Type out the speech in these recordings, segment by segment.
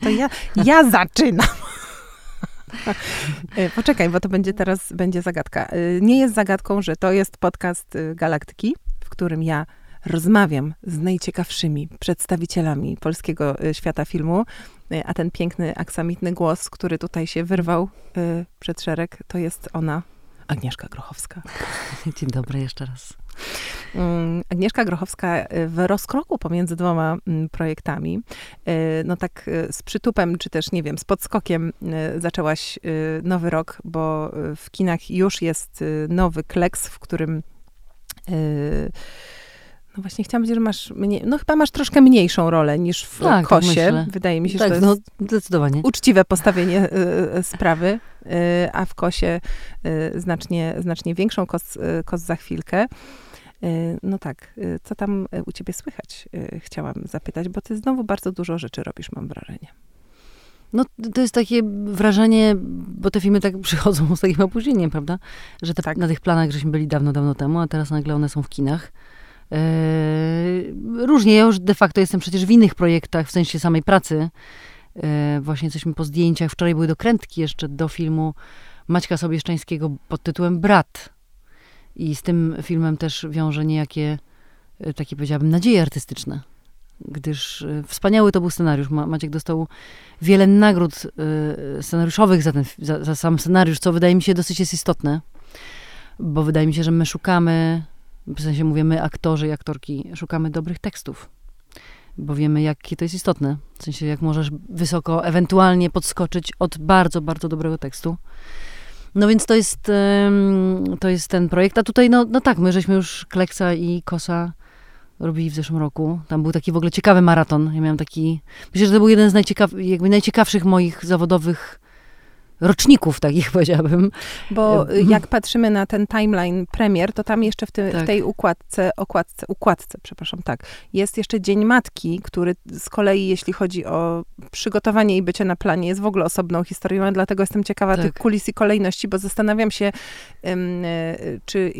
To ja, ja zaczynam. E, poczekaj, bo to będzie teraz będzie zagadka. E, nie jest zagadką, że to jest podcast e, Galaktyki, w którym ja rozmawiam z najciekawszymi przedstawicielami polskiego świata filmu, a ten piękny, aksamitny głos, który tutaj się wyrwał przed szereg, to jest ona, Agnieszka Grochowska. Dzień dobry jeszcze raz. Mm, Agnieszka Grochowska y, w rozkroku pomiędzy dwoma mm, projektami, y, no tak y, z przytupem, czy też, nie wiem, z podskokiem zaczęłaś nowy rok, bo w kinach już jest nowy kleks, w którym no właśnie chciałam powiedzieć, że masz mniej, no chyba masz troszkę mniejszą rolę niż w tak, tak Kosie. Tak Wydaje mi się, tak, że to no, jest zdecydowanie. uczciwe postawienie sprawy, a w Kosie znacznie, znacznie większą kos, kos za chwilkę. No tak, co tam u ciebie słychać? Chciałam zapytać, bo ty znowu bardzo dużo rzeczy robisz, mam wrażenie. No, to jest takie wrażenie, bo te filmy tak przychodzą z takim opóźnieniem, prawda? Że te, tak. na tych planach żeśmy byli dawno, dawno temu, a teraz nagle one są w kinach. Yy, różnie, ja już de facto jestem przecież w innych projektach, w sensie samej pracy. Yy, właśnie jesteśmy po zdjęciach. Wczoraj były dokrętki jeszcze do filmu Maćka Sobieszczańskiego pod tytułem Brat. I z tym filmem też wiąże niejakie, yy, takie powiedziałabym, nadzieje artystyczne. Gdyż wspaniały to był scenariusz. Maciek dostał wiele nagród scenariuszowych za, ten, za, za sam scenariusz, co wydaje mi się dosyć jest istotne. Bo wydaje mi się, że my szukamy w sensie mówię my, aktorzy i aktorki, szukamy dobrych tekstów, bo wiemy, jakie to jest istotne. W sensie, jak możesz wysoko ewentualnie podskoczyć od bardzo, bardzo dobrego tekstu. No więc to jest, to jest ten projekt. A tutaj, no, no tak, my żeśmy już Kleksa i Kosa robili w zeszłym roku. Tam był taki w ogóle ciekawy maraton. Ja miałam taki, myślę, że to był jeden z najciekaw, jakby najciekawszych moich zawodowych roczników takich, powiedziałabym. Bo jak patrzymy na ten timeline premier, to tam jeszcze w, ty, tak. w tej układce, okładce, układce, przepraszam, tak, jest jeszcze Dzień Matki, który z kolei, jeśli chodzi o przygotowanie i bycie na planie, jest w ogóle osobną historią, a dlatego jestem ciekawa tak. tych kulis i kolejności, bo zastanawiam się, um, czy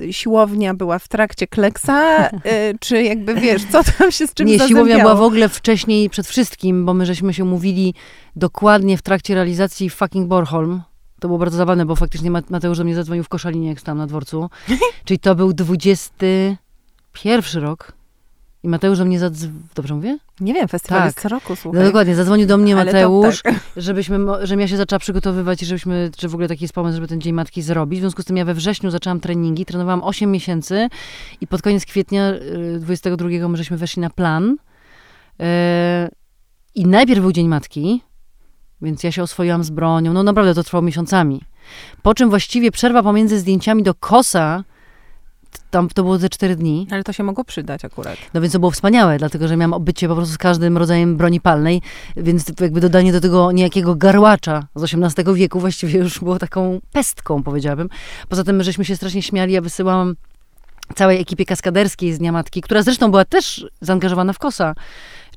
e, siłownia była w trakcie kleksa, czy jakby, wiesz, co tam się z czym Nie, siłownia była w ogóle wcześniej, przed wszystkim, bo my żeśmy się mówili dokładnie w trakcie realizacji fucking Borholm. To było bardzo zabawne, bo faktycznie Mateusz do mnie zadzwonił w Koszalinie, jak stałam na dworcu. Czyli to był 21 rok. I Mateusz do mnie zadzwonił. Dobrze mówię? Nie wiem, festiwal tak. jest co roku, słuchaj. No dokładnie, zadzwonił do mnie Mateusz, tak. żebyśmy, żebym ja się zaczęła przygotowywać i żebyśmy, że w ogóle taki jest pomysł, żeby ten Dzień Matki zrobić. W związku z tym ja we wrześniu zaczęłam treningi, trenowałam 8 miesięcy i pod koniec kwietnia 22 y, my żeśmy weszli na plan. Yy, I najpierw był Dzień Matki, więc ja się oswoiłam z bronią. No naprawdę to trwało miesiącami. Po czym właściwie przerwa pomiędzy zdjęciami do kosa, tam to było ze cztery dni. Ale to się mogło przydać akurat. No więc to było wspaniałe, dlatego że miałam obycie po prostu z każdym rodzajem broni palnej, więc jakby dodanie do tego niejakiego garłacza z XVIII wieku właściwie już było taką pestką, powiedziałabym. Poza tym, żeśmy się strasznie śmiali, ja wysyłałam całej ekipie kaskaderskiej z Dnia Matki, która zresztą była też zaangażowana w kosa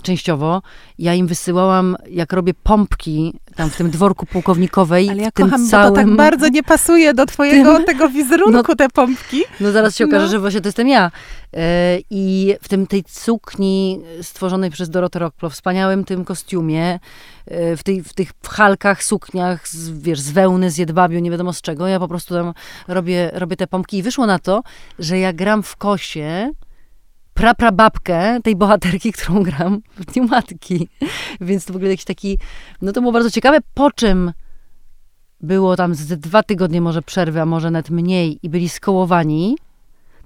częściowo. Ja im wysyłałam, jak robię pompki tam w tym dworku pułkownikowej. Ale ja kocham, całym... to tak bardzo nie pasuje do twojego tym... tego wizerunku, no, te pompki. No zaraz się okaże, no. że właśnie to jestem ja. E, I w tym tej sukni stworzonej przez Dorotę Rockplow, wspaniałym tym kostiumie, e, w, tej, w tych halkach, sukniach, z, wiesz, z wełny, z jedwabiu, nie wiadomo z czego, ja po prostu tam robię, robię te pompki. I wyszło na to, że ja gram w kosie, praprababkę tej bohaterki, którą gram w Dniu Matki. Więc to w ogóle jakiś taki, no to było bardzo ciekawe, po czym było tam z dwa tygodnie może przerwy, a może nawet mniej i byli skołowani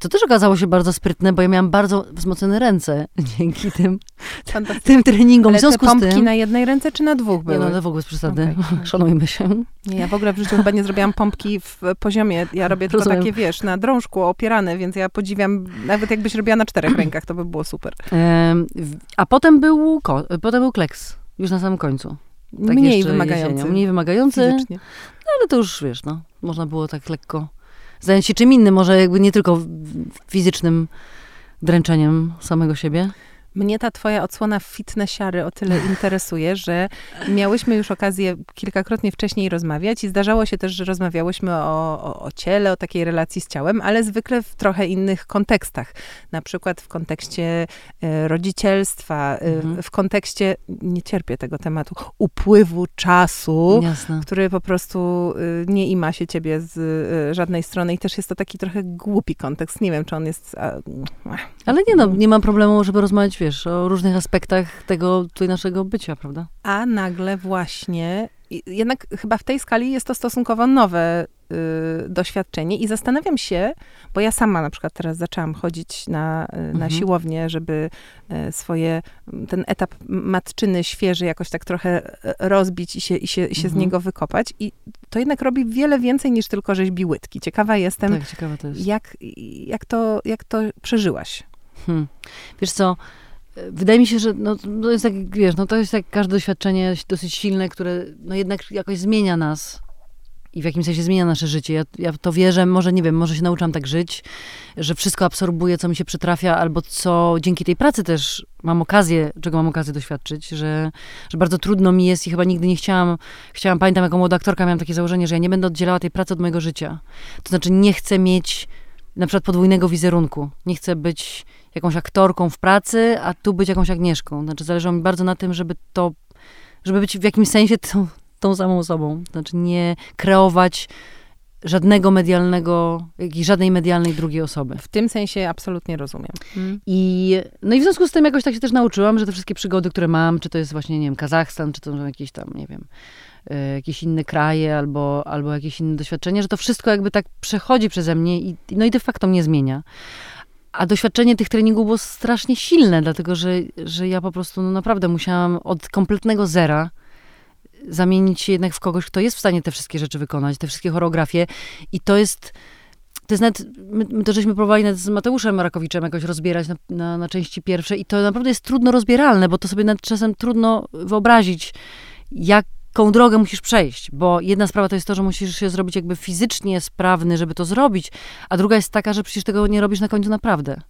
to też okazało się bardzo sprytne, bo ja miałam bardzo wzmocnione ręce dzięki tym, tym treningom. Ale w związku te pompki z tym, na jednej ręce czy na dwóch były? Nie, no, w ogóle z przesady. Okay. Szanujmy się. Nie, ja w ogóle w życiu chyba nie zrobiłam pompki w poziomie. Ja robię tylko Rozumiem. takie, wiesz, na drążku opierane, więc ja podziwiam, nawet jakbyś robiła na czterech rękach, to by było super. a potem był, potem był kleks, już na samym końcu. Tak mniej wymagający. Jesienią. Mniej wymagający. Fizycznie. No, ale to już, wiesz, no, można było tak lekko zająć się czym innym, może jakby nie tylko fizycznym dręczeniem samego siebie. Mnie ta twoja odsłona fitnessiary o tyle interesuje, że miałyśmy już okazję kilkakrotnie wcześniej rozmawiać i zdarzało się też, że rozmawiałyśmy o, o, o ciele, o takiej relacji z ciałem, ale zwykle w trochę innych kontekstach. Na przykład w kontekście e, rodzicielstwa, e, mhm. w kontekście, nie cierpię tego tematu, upływu czasu, Jasne. który po prostu e, nie ima się ciebie z żadnej strony i też jest to taki trochę głupi kontekst. Nie wiem, czy on jest... Ale nie no, nie mam problemu, żeby rozmawiać wiesz, o różnych aspektach tego tutaj naszego bycia, prawda? A nagle właśnie, jednak chyba w tej skali jest to stosunkowo nowe y, doświadczenie i zastanawiam się, bo ja sama na przykład teraz zaczęłam chodzić na, y, na mhm. siłownię, żeby y, swoje, ten etap matczyny świeży jakoś tak trochę y, rozbić i się, i się, i się mhm. z niego wykopać i to jednak robi wiele więcej niż tylko rzeźbi łydki. Ciekawa jestem, tak, ciekawa to jest. Jak, jak, to, jak to przeżyłaś. Hmm. Wiesz co, Wydaje mi się, że no, to jest tak, wiesz, no to jest jak każde doświadczenie dosyć silne, które no jednak jakoś zmienia nas i w jakimś sensie zmienia nasze życie. Ja, ja to wierzę, może nie wiem, może się nauczyłam tak żyć, że wszystko absorbuję, co mi się przytrafia, albo co dzięki tej pracy też mam okazję, czego mam okazję doświadczyć, że, że bardzo trudno mi jest i chyba nigdy nie chciałam, chciałam, pamiętam jako młoda aktorka miałam takie założenie, że ja nie będę oddzielała tej pracy od mojego życia. To znaczy nie chcę mieć na przykład podwójnego wizerunku. Nie chcę być jakąś aktorką w pracy, a tu być jakąś Agnieszką. Znaczy zależało mi bardzo na tym, żeby to, żeby być w jakimś sensie tą, tą samą osobą. Znaczy nie kreować żadnego medialnego, jakiejś żadnej medialnej drugiej osoby. W tym sensie absolutnie rozumiem. Hmm. I, no i w związku z tym jakoś tak się też nauczyłam, że te wszystkie przygody, które mam, czy to jest właśnie, nie wiem, Kazachstan, czy to są jakieś tam, nie wiem, y, jakieś inne kraje albo, albo jakieś inne doświadczenie, że to wszystko jakby tak przechodzi przeze mnie i, no i de facto mnie zmienia. A doświadczenie tych treningów było strasznie silne, dlatego że, że ja po prostu no naprawdę musiałam od kompletnego zera zamienić się jednak w kogoś, kto jest w stanie te wszystkie rzeczy wykonać, te wszystkie choreografie. I to jest. To jest nawet, my, my to żeśmy próbowali nawet z Mateuszem Rakowiczem jakoś rozbierać na, na, na części pierwsze i to naprawdę jest trudno rozbieralne, bo to sobie nawet czasem trudno wyobrazić, jak jaką drogę musisz przejść, bo jedna sprawa to jest to, że musisz się zrobić jakby fizycznie sprawny, żeby to zrobić, a druga jest taka, że przecież tego nie robisz na końcu naprawdę.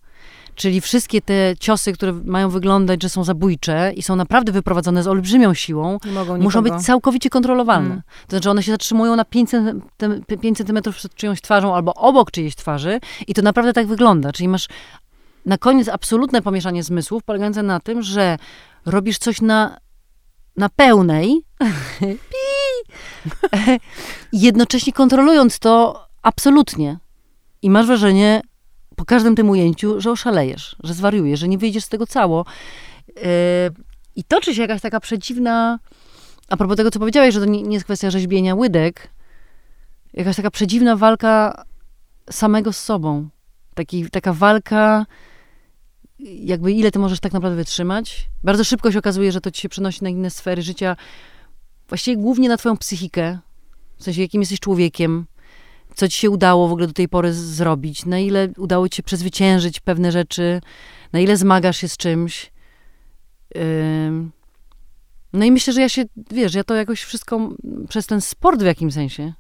Czyli wszystkie te ciosy, które mają wyglądać, że są zabójcze i są naprawdę wyprowadzone z olbrzymią siłą, muszą być całkowicie kontrolowalne. Mm. To znaczy one się zatrzymują na 5, cm, 5 centymetrów przed czyjąś twarzą albo obok czyjejś twarzy i to naprawdę tak wygląda. Czyli masz na koniec absolutne pomieszanie zmysłów polegające na tym, że robisz coś na na pełnej, jednocześnie kontrolując to absolutnie. I masz wrażenie po każdym tym ujęciu, że oszalejesz, że zwariujesz, że nie wyjdziesz z tego cało. Yy, I toczy się jakaś taka przedziwna, a propos tego, co powiedziałeś, że to nie, nie jest kwestia rzeźbienia łydek, jakaś taka przedziwna walka samego z sobą. Taki, taka walka jakby ile ty możesz tak naprawdę wytrzymać. Bardzo szybko się okazuje, że to ci się przenosi na inne sfery życia, właściwie głównie na twoją psychikę, w sensie jakim jesteś człowiekiem, co ci się udało w ogóle do tej pory zrobić, na ile udało ci się przezwyciężyć pewne rzeczy, na ile zmagasz się z czymś. No i myślę, że ja się, wiesz, ja to jakoś wszystko przez ten sport w jakimś sensie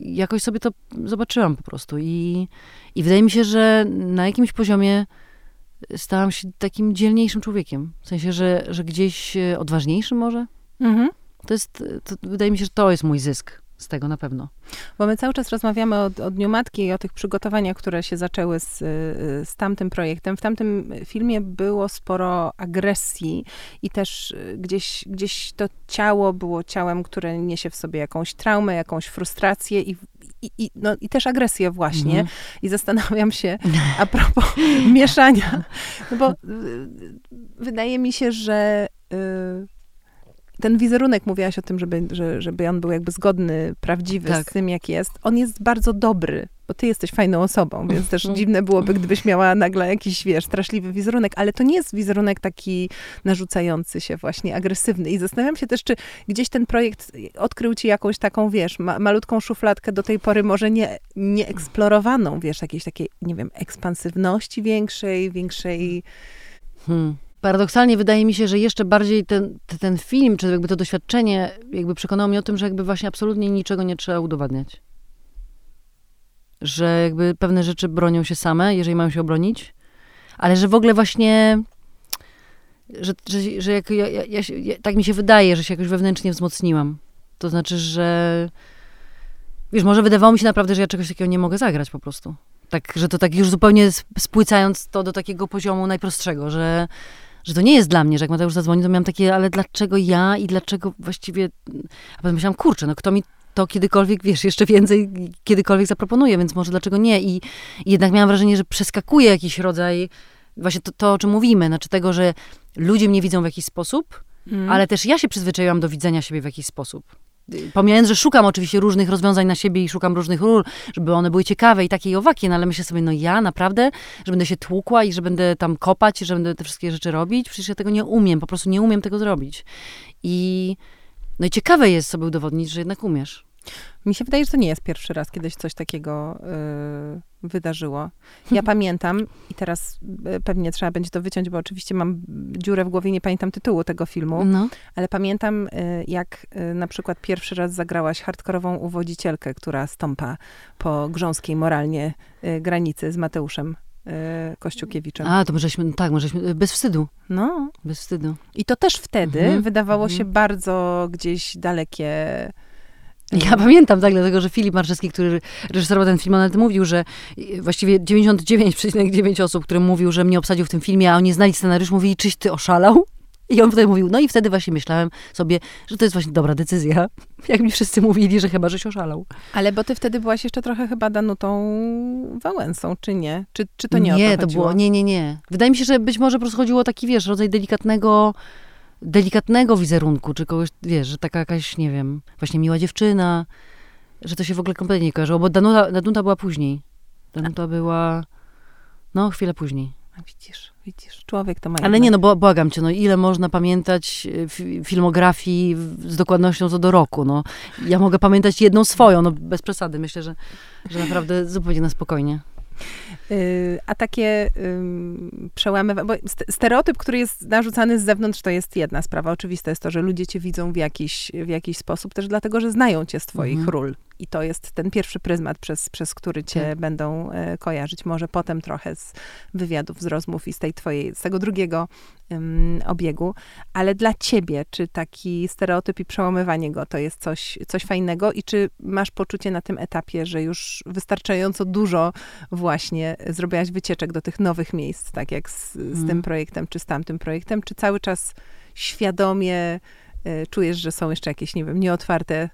jakoś sobie to zobaczyłam po prostu i, i wydaje mi się, że na jakimś poziomie stałam się takim dzielniejszym człowiekiem. W sensie, że, że gdzieś e, odważniejszym może. Mhm. To jest, to, wydaje mi się, że to jest mój zysk z tego na pewno. Bo my cały czas rozmawiamy o, o Dniu Matki i o tych przygotowaniach, które się zaczęły z, z tamtym projektem. W tamtym filmie było sporo agresji i też e, gdzieś, gdzieś to ciało było ciałem, które niesie w sobie jakąś traumę, jakąś frustrację i i, i, no, i też agresję właśnie. Mhm. I zastanawiam się a propos mieszania, no bo y, wydaje mi się, że y, ten wizerunek, mówiłaś o tym, żeby, że, żeby on był jakby zgodny, prawdziwy tak. z tym, jak jest. On jest bardzo dobry, bo ty jesteś fajną osobą, więc też mhm. dziwne byłoby, gdybyś miała nagle jakiś, wiesz, straszliwy wizerunek, ale to nie jest wizerunek taki narzucający się, właśnie agresywny. I zastanawiam się też, czy gdzieś ten projekt odkrył ci jakąś taką, wiesz, ma, malutką szufladkę do tej pory może nie, nie eksplorowaną, wiesz, jakiejś takiej, nie wiem, ekspansywności większej, większej... Hmm paradoksalnie wydaje mi się, że jeszcze bardziej ten, ten film, czy jakby to doświadczenie, jakby przekonało mnie o tym, że jakby właśnie absolutnie niczego nie trzeba udowadniać. Że jakby pewne rzeczy bronią się same, jeżeli mają się obronić, ale że w ogóle właśnie że, że, że jak, ja, ja, ja, tak mi się wydaje, że się jakoś wewnętrznie wzmocniłam. To znaczy, że wiesz, może wydawało mi się naprawdę, że ja czegoś takiego nie mogę zagrać po prostu. Tak, że to tak już zupełnie spłycając to do takiego poziomu najprostszego, że, że to nie jest dla mnie, że jak Mateusz zadzwoni, to miałam takie, ale dlaczego ja i dlaczego właściwie... A potem myślałam, kurczę, no kto mi to kiedykolwiek, wiesz, jeszcze więcej kiedykolwiek zaproponuje, więc może dlaczego nie? I, i jednak miałam wrażenie, że przeskakuje jakiś rodzaj, właśnie to, to, o czym mówimy, znaczy tego, że ludzie mnie widzą w jakiś sposób, mm. ale też ja się przyzwyczaiłam do widzenia siebie w jakiś sposób. Pomijając, że szukam oczywiście różnych rozwiązań na siebie i szukam różnych ról, żeby one były ciekawe i takie i owakie, no ale myślę sobie, no ja naprawdę, że będę się tłukła i że będę tam kopać, że będę te wszystkie rzeczy robić, przecież ja tego nie umiem, po prostu nie umiem tego zrobić. I no i ciekawe jest sobie udowodnić, że jednak umiesz. Mi się wydaje, że to nie jest pierwszy raz, kiedyś coś takiego y, wydarzyło. Ja pamiętam, i teraz y, pewnie trzeba będzie to wyciąć, bo oczywiście mam dziurę w głowie, nie pamiętam tytułu tego filmu, no. ale pamiętam, y, jak y, na przykład pierwszy raz zagrałaś hardkorową uwodzicielkę, która stąpa po grząskiej moralnie y, granicy z Mateuszem y, Kościukiewiczem. A, to możeśmy, tak, możeśmy, bez wstydu. No. Bez wstydu. I to też wtedy mhm. wydawało mhm. się bardzo gdzieś dalekie ja pamiętam tak, dlatego że Filip Marczewski, który reżyserował ten film, nawet mówił, że właściwie 99,9 osób, które mówił, że mnie obsadził w tym filmie, a oni znali scenariusz, mówili, czyś ty oszalał? I on potem mówił, no i wtedy właśnie myślałem sobie, że to jest właśnie dobra decyzja. Jak mi wszyscy mówili, że chyba, żeś oszalał. Ale bo ty wtedy byłaś jeszcze trochę chyba Danutą Wałęsą, czy nie? Czy, czy to nie, nie o to, to było, nie, nie, nie. Wydaje mi się, że być może po prostu chodziło o taki, wiesz, rodzaj delikatnego delikatnego wizerunku, czy kogoś, wiesz, że taka jakaś, nie wiem, właśnie miła dziewczyna, że to się w ogóle kompletnie nie kojarzyło, bo Danuta, Danuta była później. Danuta była, no, chwilę później. A widzisz, widzisz, człowiek to ma. Ale nie, no błagam cię, no ile można pamiętać e, filmografii z dokładnością co do roku, no. Ja mogę pamiętać jedną swoją, no bez przesady. Myślę, że, że naprawdę zupełnie na spokojnie. Y, a takie przełamy, bo stereotyp, który jest narzucany z zewnątrz, to jest jedna sprawa. Oczywiste jest to, że ludzie cię widzą w jakiś, w jakiś sposób, też dlatego, że znają cię z twoich mhm. ról. I to jest ten pierwszy pryzmat, przez, przez który cię tak. będą e, kojarzyć. Może potem trochę z wywiadów, z rozmów i z tej twojej, z tego drugiego um, obiegu. Ale dla ciebie, czy taki stereotyp i przełamywanie go to jest coś, coś fajnego? I czy masz poczucie na tym etapie, że już wystarczająco dużo właśnie zrobiłaś wycieczek do tych nowych miejsc, tak jak z, z mm. tym projektem, czy z tamtym projektem? Czy cały czas świadomie y, czujesz, że są jeszcze jakieś, nie wiem, nieotwarte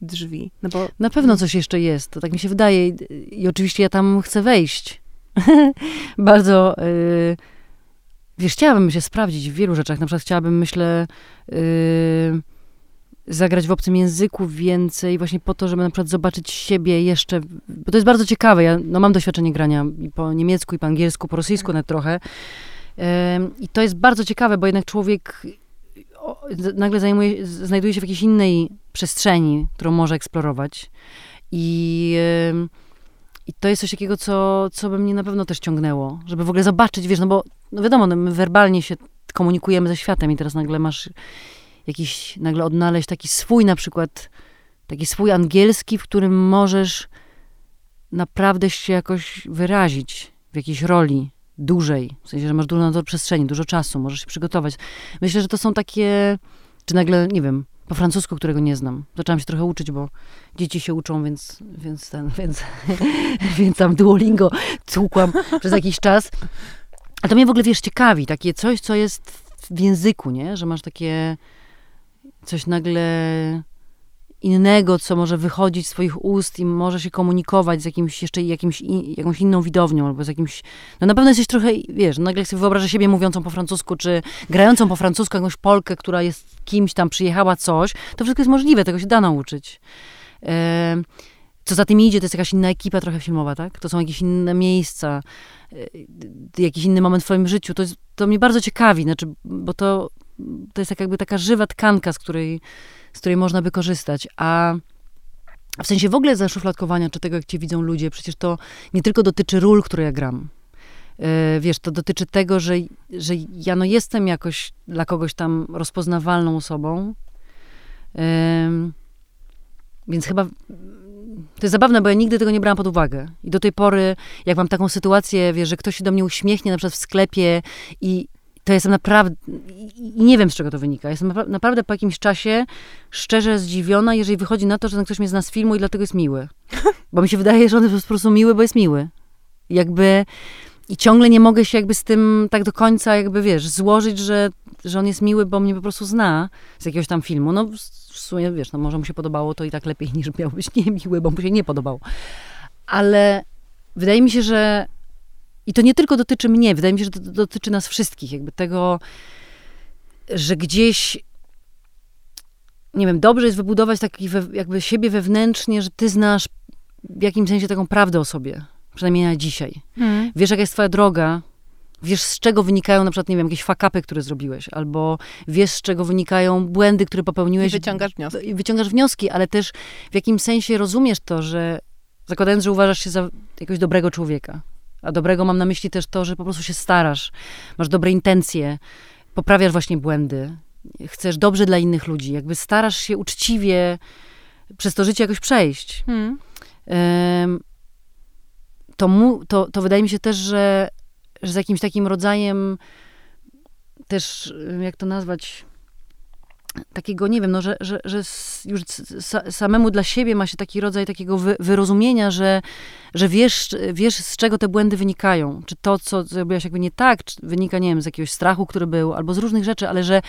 drzwi. No bo... Na pewno coś jeszcze jest, to tak mi się wydaje. I oczywiście ja tam chcę wejść. Bardzo. Yy, wiesz, chciałabym się sprawdzić w wielu rzeczach. Na przykład chciałabym, myślę, yy, zagrać w obcym języku więcej, właśnie po to, żeby na przykład zobaczyć siebie jeszcze. Bo to jest bardzo ciekawe. Ja no, mam doświadczenie grania i po niemiecku, i po angielsku, po rosyjsku nawet trochę. Yy, I to jest bardzo ciekawe, bo jednak człowiek nagle zajmuje, znajduje się w jakiejś innej przestrzeni, którą może eksplorować. I, i to jest coś takiego, co, co by mnie na pewno też ciągnęło, żeby w ogóle zobaczyć, wiesz, no bo no wiadomo, no my werbalnie się komunikujemy ze światem i teraz nagle masz jakiś, nagle odnaleźć taki swój na przykład, taki swój angielski, w którym możesz naprawdę się jakoś wyrazić w jakiejś roli dłużej, w sensie, że masz dużo na to przestrzeni, dużo czasu, możesz się przygotować. Myślę, że to są takie, czy nagle, nie wiem, po francusku, którego nie znam. Zaczęłam się trochę uczyć, bo dzieci się uczą, więc, więc ten, więc, więc tam Duolingo tłukłam przez jakiś czas. A to mnie w ogóle, wiesz, ciekawi, takie coś, co jest w języku, nie? Że masz takie coś nagle innego, co może wychodzić z swoich ust i może się komunikować z jakimś jeszcze jakimś in, jakąś inną widownią, albo z jakimś, no na pewno jesteś trochę, wiesz, nagle sobie wyobrażę siebie mówiącą po francusku, czy grającą po francusku jakąś Polkę, która jest kimś tam, przyjechała coś, to wszystko jest możliwe, tego się da nauczyć. Co za tym idzie, to jest jakaś inna ekipa trochę filmowa, tak? To są jakieś inne miejsca, e, jakiś inny moment w twoim życiu. To, to mnie bardzo ciekawi, znaczy, bo to, to jest tak jakby taka żywa tkanka, z której z której można by korzystać. A w sensie w ogóle zaszufladkowania, czy tego, jak cię widzą ludzie, przecież to nie tylko dotyczy ról, które ja gram. Yy, wiesz, to dotyczy tego, że, że ja no jestem jakoś dla kogoś tam rozpoznawalną osobą. Więc chyba to jest zabawne, bo ja nigdy tego nie brałam pod uwagę. I do tej pory, jak mam taką sytuację, wiesz, że ktoś się do mnie uśmiechnie, na przykład w sklepie i to jestem naprawdę, i nie wiem z czego to wynika. Jestem naprawdę po jakimś czasie szczerze zdziwiona, jeżeli wychodzi na to, że ten ktoś mnie zna z filmu i dlatego jest miły. Bo mi się wydaje, że on jest po prostu miły, bo jest miły. Jakby, i ciągle nie mogę się jakby z tym tak do końca jakby, wiesz, złożyć, że, że on jest miły, bo mnie po prostu zna z jakiegoś tam filmu. No w sumie, wiesz, no może mu się podobało to i tak lepiej niż miał być niemiły, bo mu się nie podobało. Ale wydaje mi się, że i to nie tylko dotyczy mnie, wydaje mi się, że to dotyczy nas wszystkich, jakby tego, że gdzieś nie wiem, dobrze jest wybudować taki we, jakby siebie wewnętrznie, że ty znasz w jakimś sensie taką prawdę o sobie. Przynajmniej na dzisiaj. Hmm. Wiesz, jaka jest twoja droga, wiesz, z czego wynikają na przykład, nie wiem, jakieś fakapy, które zrobiłeś, albo wiesz, z czego wynikają błędy, które popełniłeś. I wyciągasz wnioski. I wyciągasz wnioski, ale też w jakimś sensie rozumiesz to, że zakładając, że uważasz się za jakiegoś dobrego człowieka, a dobrego mam na myśli też to, że po prostu się starasz, masz dobre intencje, poprawiasz właśnie błędy, chcesz dobrze dla innych ludzi, jakby starasz się uczciwie przez to życie jakoś przejść. Hmm. to, mu, to, to wydaje mi się też, że, że z jakimś takim rodzajem też, jak to nazwać, takiego, nie wiem, no, że, że, że już samemu dla siebie ma się taki rodzaj takiego wy, wyrozumienia, że, że wiesz, wiesz, z czego te błędy wynikają. Czy to, co zrobiłaś jakby nie tak, wynika, nie wiem, z jakiegoś strachu, który był, albo z różnych rzeczy, ale że,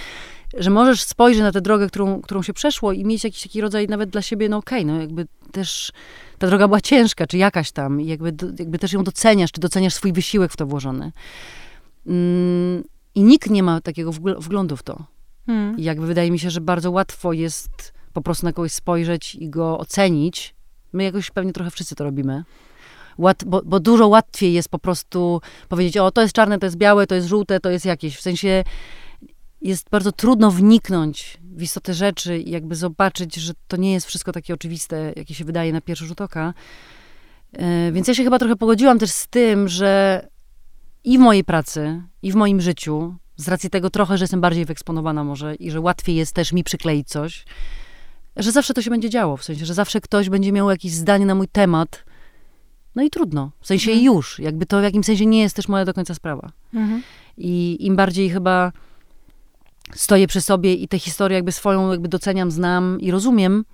że możesz spojrzeć na tę drogę, którą, którą się przeszło i mieć jakiś taki rodzaj nawet dla siebie, no okej, okay, no jakby też ta droga była ciężka, czy jakaś tam, i jakby, jakby też ją doceniasz, czy doceniasz swój wysiłek w to włożony. Mm, I nikt nie ma takiego wglądu w to. Hmm. I jakby wydaje mi się, że bardzo łatwo jest po prostu na kogoś spojrzeć i go ocenić. My jakoś pewnie trochę wszyscy to robimy. Łat, bo, bo, dużo łatwiej jest po prostu powiedzieć, o to jest czarne, to jest białe, to jest żółte, to jest jakieś. W sensie jest bardzo trudno wniknąć w istotę rzeczy i jakby zobaczyć, że to nie jest wszystko takie oczywiste, jakie się wydaje na pierwszy rzut oka. Yy, więc ja się chyba trochę pogodziłam też z tym, że i w mojej pracy, i w moim życiu z racji tego trochę, że jestem bardziej wyeksponowana może i że łatwiej jest też mi przykleić coś, że zawsze to się będzie działo, w sensie, że zawsze ktoś będzie miał jakieś zdanie na mój temat, no i trudno, w sensie mhm. już, jakby to w jakimś sensie nie jest też moja do końca sprawa. Mhm. I im bardziej chyba stoję przy sobie i tę historię jakby swoją jakby doceniam, znam i rozumiem,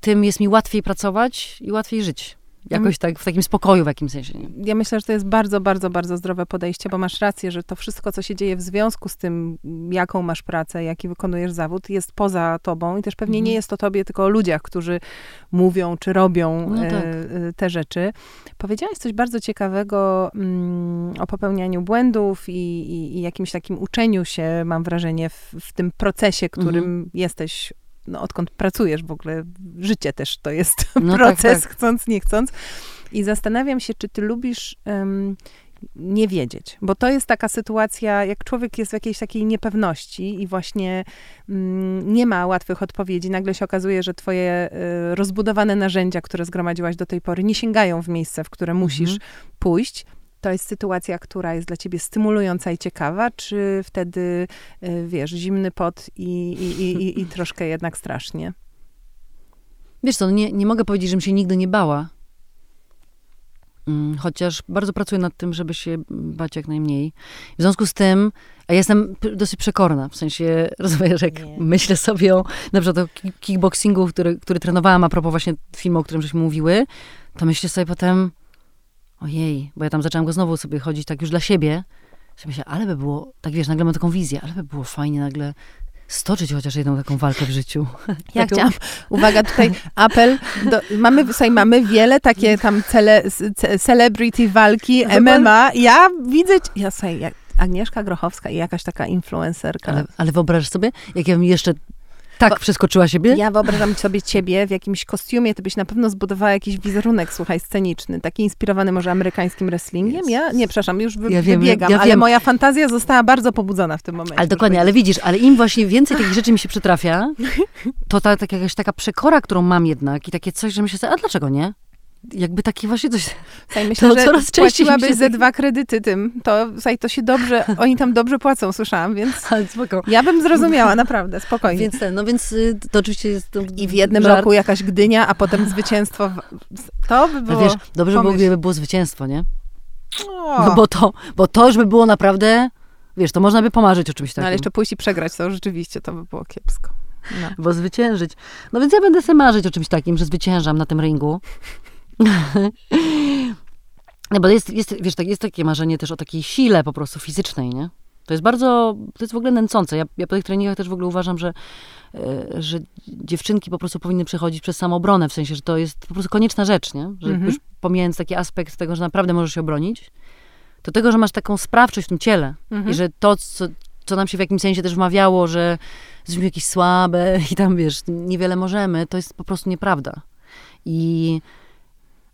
tym jest mi łatwiej pracować i łatwiej żyć. Jakoś tak w takim spokoju w jakimś sensie. Nie? Ja myślę, że to jest bardzo, bardzo, bardzo zdrowe podejście, bo masz rację, że to wszystko, co się dzieje w związku z tym, jaką masz pracę, jaki wykonujesz zawód, jest poza tobą i też pewnie mhm. nie jest to tobie, tylko o ludziach, którzy mówią czy robią no e, tak. e, te rzeczy. Powiedziałaś coś bardzo ciekawego mm, o popełnianiu błędów i, i, i, jakimś takim uczeniu się, mam wrażenie, w, w tym procesie, którym mhm. jesteś no, odkąd pracujesz w ogóle, życie też to jest no tak, proces, tak, tak. chcąc, nie chcąc. I zastanawiam się, czy ty lubisz um, nie wiedzieć, bo to jest taka sytuacja, jak człowiek jest w jakiejś takiej niepewności i właśnie mm, nie ma łatwych odpowiedzi, nagle się okazuje, że twoje y, rozbudowane narzędzia, które zgromadziłaś do tej pory, nie sięgają w miejsce, w które musisz mhm. pójść, to jest sytuacja, która jest dla ciebie stymulująca i ciekawa, czy wtedy, y, wiesz, zimny pot i, i, i, i troszkę jednak strasznie? Wiesz co, no nie, nie mogę powiedzieć, żebym się nigdy nie bała. Mm, chociaż bardzo pracuję nad tym, żeby się bać jak najmniej. W związku z tym, a ja jestem dosyć przekorna, w sensie, rozumiesz, jak nie. myślę sobie o na przykład o kickboxingu, który, który trenowałam, a propos właśnie filmu, o którym żeśmy mówiły, to myślę sobie potem, ojej, bo ja tam zaczęłam go znowu sobie chodzić tak już dla siebie. Myślę, ale by było, tak wiesz, nagle mam taką wizję, ale by było fajnie nagle stoczyć chociaż jedną taką walkę w życiu. Ja taką... chciałam, uwaga, tutaj apel, do, mamy, tutaj mamy wiele takie tam cele, celebrity walki, MMA. Ja widzę, ja słuchaj, jak Agnieszka Grochowska i jakaś taka influencerka. Ale, ale wyobraź sobie, jak ja bym jeszcze tak, Bo przeskoczyła siebie? Ja wyobrażam sobie ciebie w jakimś kostiumie, to byś na pewno zbudowała jakiś wizerunek, słuchaj, sceniczny, taki inspirowany może amerykańskim wrestlingiem. Ja, nie, przepraszam, już wy, ja wiem, wybiegam, ja ale wiem. moja fantazja została bardzo pobudzona w tym momencie. Ale dokładnie, ale widzisz, ale im właśnie więcej takich rzeczy mi się przytrafia, to ta, ta jakaś taka przekora, którą mam jednak i takie coś, że myślę sobie, a dlaczego nie? Jakby takie właśnie coś. Słuchaj, myślę, to że coraz częściej płaciłabyś ze dwa kredyty tym. To, słuchaj, to się dobrze, oni tam dobrze płacą, słyszałam, więc ja bym zrozumiała, naprawdę, spokojnie. Więc ten, no więc y, to oczywiście jest to I w jednym żart. roku jakaś Gdynia, a potem zwycięstwo. To by było. No wiesz, dobrze było, gdyby było zwycięstwo, nie? No bo to, bo to już by było naprawdę Wiesz, to można by pomarzyć o czymś takim. No ale jeszcze pójść i przegrać, to rzeczywiście to by było kiepsko. No. Bo zwyciężyć. No więc ja będę sobie marzyć o czymś takim, że zwyciężam na tym ringu. no bo jest, jest, wiesz, tak, jest takie marzenie też o takiej sile po prostu fizycznej, nie? To jest bardzo, to jest w ogóle nęcące. Ja, ja po tych treningach też w ogóle uważam, że, e, że dziewczynki po prostu powinny przechodzić przez samoobronę, w sensie, że to jest po prostu konieczna rzecz, nie? Że mhm. już pomijając taki aspekt tego, że naprawdę możesz się obronić, to tego, że masz taką sprawczość w tym ciele mhm. i że to, co, co nam się w jakimś sensie też wmawiało, że jesteśmy jakieś słabe i tam, wiesz, niewiele możemy, to jest po prostu nieprawda. I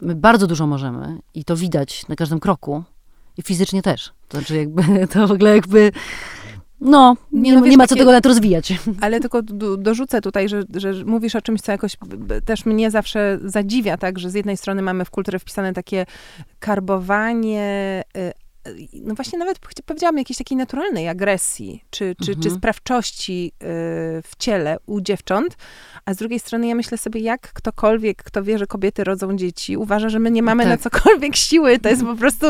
my bardzo dużo możemy i to widać na każdym kroku i fizycznie też. To znaczy jakby, to w ogóle jakby... No, nie, no, wiesz, nie ma co tego nawet rozwijać. Ale tylko dorzucę tutaj, że, że mówisz o czymś, co jakoś też mnie zawsze zadziwia, tak, że z jednej strony mamy w kulturę wpisane takie karbowanie y, no właśnie nawet powiedziałam jakiejś takiej naturalnej agresji, czy, czy, mhm. czy sprawczości y, w ciele u dziewcząt, a z drugiej strony ja myślę sobie, jak ktokolwiek, kto wie, że kobiety rodzą dzieci, uważa, że my nie mamy tak. na cokolwiek siły. To jest po prostu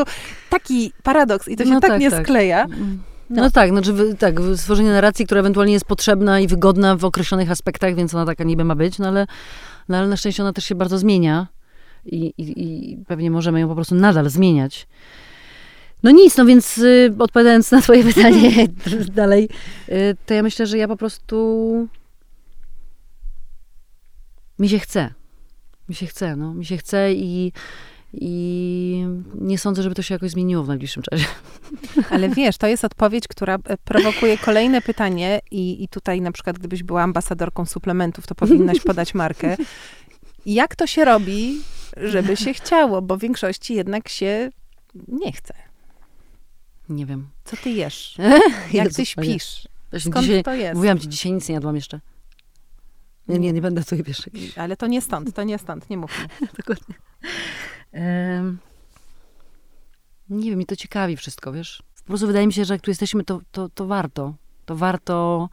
taki paradoks i to się no tak, tak, nie tak. skleja. No, no tak, znaczy tak, stworzenie narracji, która ewentualnie jest potrzebna i wygodna w określonych aspektach, więc ona taka niby ma być, no ale, no ale na szczęście ona też się bardzo zmienia i, i, i pewnie możemy ją po prostu nadal zmieniać. No nic, no więc y, odpowiadając na twoje pytanie dalej, y, to ja myślę, że ja po prostu mi się chce. Mi się chce, no. Mi się chce i, i nie sądzę, żeby to się jakoś zmieniło w najbliższym czasie. Ale wiesz, to jest odpowiedź, która e, prowokuje kolejne pytanie i, i tutaj na przykład gdybyś była ambasadorką suplementów, to powinnaś podać markę. Jak to się robi, żeby się chciało? Bo w większości jednak się nie chce. Nie wiem. Co ty jesz? Jak ty śpisz? Skąd dzisiaj, to jest? Mówiłam ci, dzisiaj nic nie jadłam jeszcze. Nie, nie, nie będę tu wiesz. Ale to nie stąd, to nie stąd, nie mów Dokładnie. Um, nie wiem, mi to ciekawi wszystko, wiesz. Po prostu wydaje mi się, że jak tu jesteśmy, to, to, to warto. To warto...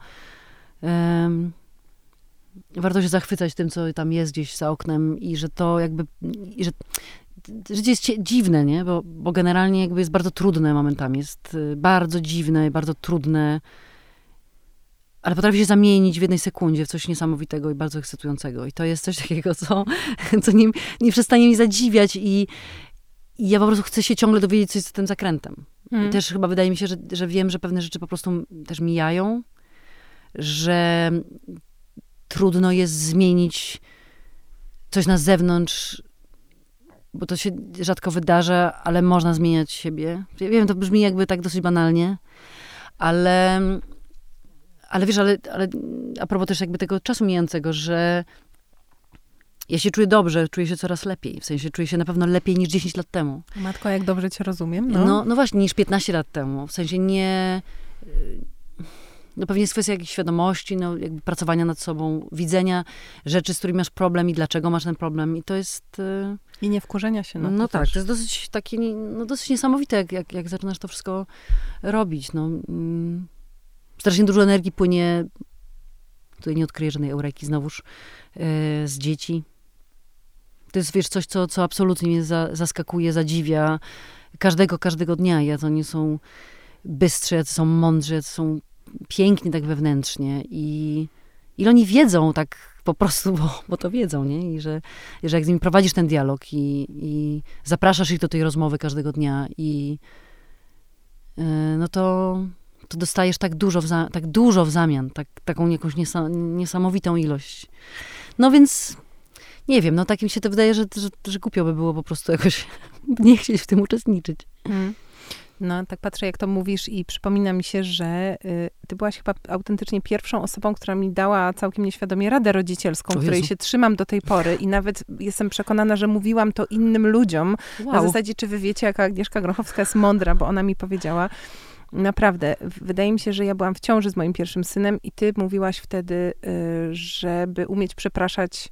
Um, warto się zachwycać tym, co tam jest gdzieś za oknem i że to jakby... I że życie jest dziwne, nie? Bo, bo generalnie jakby jest bardzo trudne momentami. Jest y, bardzo dziwne, bardzo trudne, ale potrafi się zamienić w jednej sekundzie w coś niesamowitego i bardzo ekscytującego. I to jest coś takiego, co, co nie, nie przestanie mi zadziwiać i, i ja po prostu chcę się ciągle dowiedzieć, co jest z tym zakrętem. Mm. I też chyba wydaje mi się, że, że wiem, że pewne rzeczy po prostu też mijają, że trudno jest zmienić coś na zewnątrz bo to się rzadko wydarza, ale można zmieniać siebie. Ja wiem, to brzmi jakby tak dosyć banalnie, ale, ale wiesz, ale, ale a propos też jakby tego czasu mijającego, że ja się czuję dobrze, czuję się coraz lepiej. W sensie czuję się na pewno lepiej niż 10 lat temu. Matko, jak dobrze cię rozumiem. No, no, no właśnie, niż 15 lat temu. W sensie nie no pewnie jest kwestia jakiejś świadomości, no jakby pracowania nad sobą, widzenia rzeczy, z którymi masz problem i dlaczego masz ten problem. I to jest... Y, I nie wkurzenia się. No, no tak, to jest dosyć takie, no dosyć niesamowite, jak, jak, jak zaczynasz to wszystko robić. No, mm, strasznie dużo energii płynie, tutaj nie odkryję żadnej eureki znowuż, y, z dzieci. To jest, wiesz, coś, co, co absolutnie mnie za, zaskakuje, zadziwia. Każdego, każdego dnia. Ja to nie są bystrzy, jacy są mądrzy, jacy są pięknie tak wewnętrznie i, i oni wiedzą tak po prostu, bo, bo to wiedzą, nie? I że, że jak z nimi prowadzisz ten dialog i, i zapraszasz ich do tej rozmowy każdego dnia i yy, no to, to dostajesz tak dużo w, za, tak dużo w zamian, tak, taką jakąś niesa, niesamowitą ilość. No więc nie wiem, no takim się to wydaje, że, że, że głupio by było po prostu jakoś nie chcieć w tym uczestniczyć. Mm. No, tak patrzę, jak to mówisz i przypomina mi się, że y, ty byłaś chyba autentycznie pierwszą osobą, która mi dała całkiem nieświadomie radę rodzicielską, której się trzymam do tej pory i nawet jestem przekonana, że mówiłam to innym ludziom. Wow. Na zasadzie, czy wy wiecie, jaka Agnieszka Grochowska jest mądra, bo ona mi powiedziała, Naprawdę, wydaje mi się, że ja byłam w ciąży z moim pierwszym synem i ty mówiłaś wtedy, y, żeby umieć przepraszać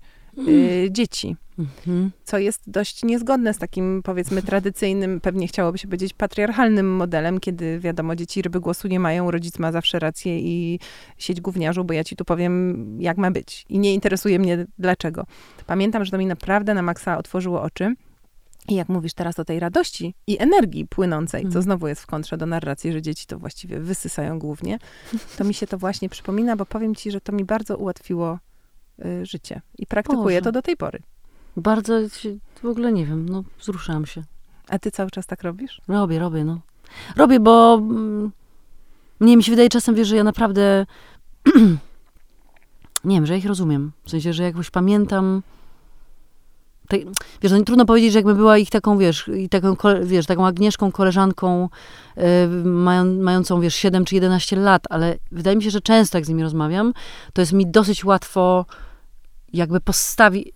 y, dzieci. Mhm. Co jest dość niezgodne z takim, powiedzmy, tradycyjnym, pewnie chciałoby się powiedzieć, patriarchalnym modelem, kiedy wiadomo, dzieci ryby głosu nie mają, rodzic ma zawsze rację i sieć gówniarzu, bo ja ci tu powiem, jak ma być. I nie interesuje mnie dlaczego. Pamiętam, że to mi naprawdę na maksa otworzyło oczy. I jak mówisz teraz o tej radości i energii płynącej, co Mhm. znowu jest w kontrze do narracji, że dzieci to właściwie wysysają głównie, to mi się to właśnie przypomina, bo powiem ci, że to mi bardzo ułatwiło życie. I praktykuję Boże. to do tej pory. Bardzo się, w ogóle nie wiem, no wzruszałam się. A ty cały czas tak robisz? Robię, robię, no. Robię, bo mm, nie, mi się wydaje czasem, wiesz, że ja naprawdę nie wiem, że ja ich rozumiem. W sensie, że jakoś pamiętam te, wiesz, no, nie trudno powiedzieć, że jakby była ich taką, wiesz, i taką, wiesz, taką Agnieszką, koleżanką, e, mają, mającą, wiesz, 7 czy 11 lat, ale wydaje mi się, że często jak z nimi rozmawiam, to jest mi dosyć łatwo jakby postawić,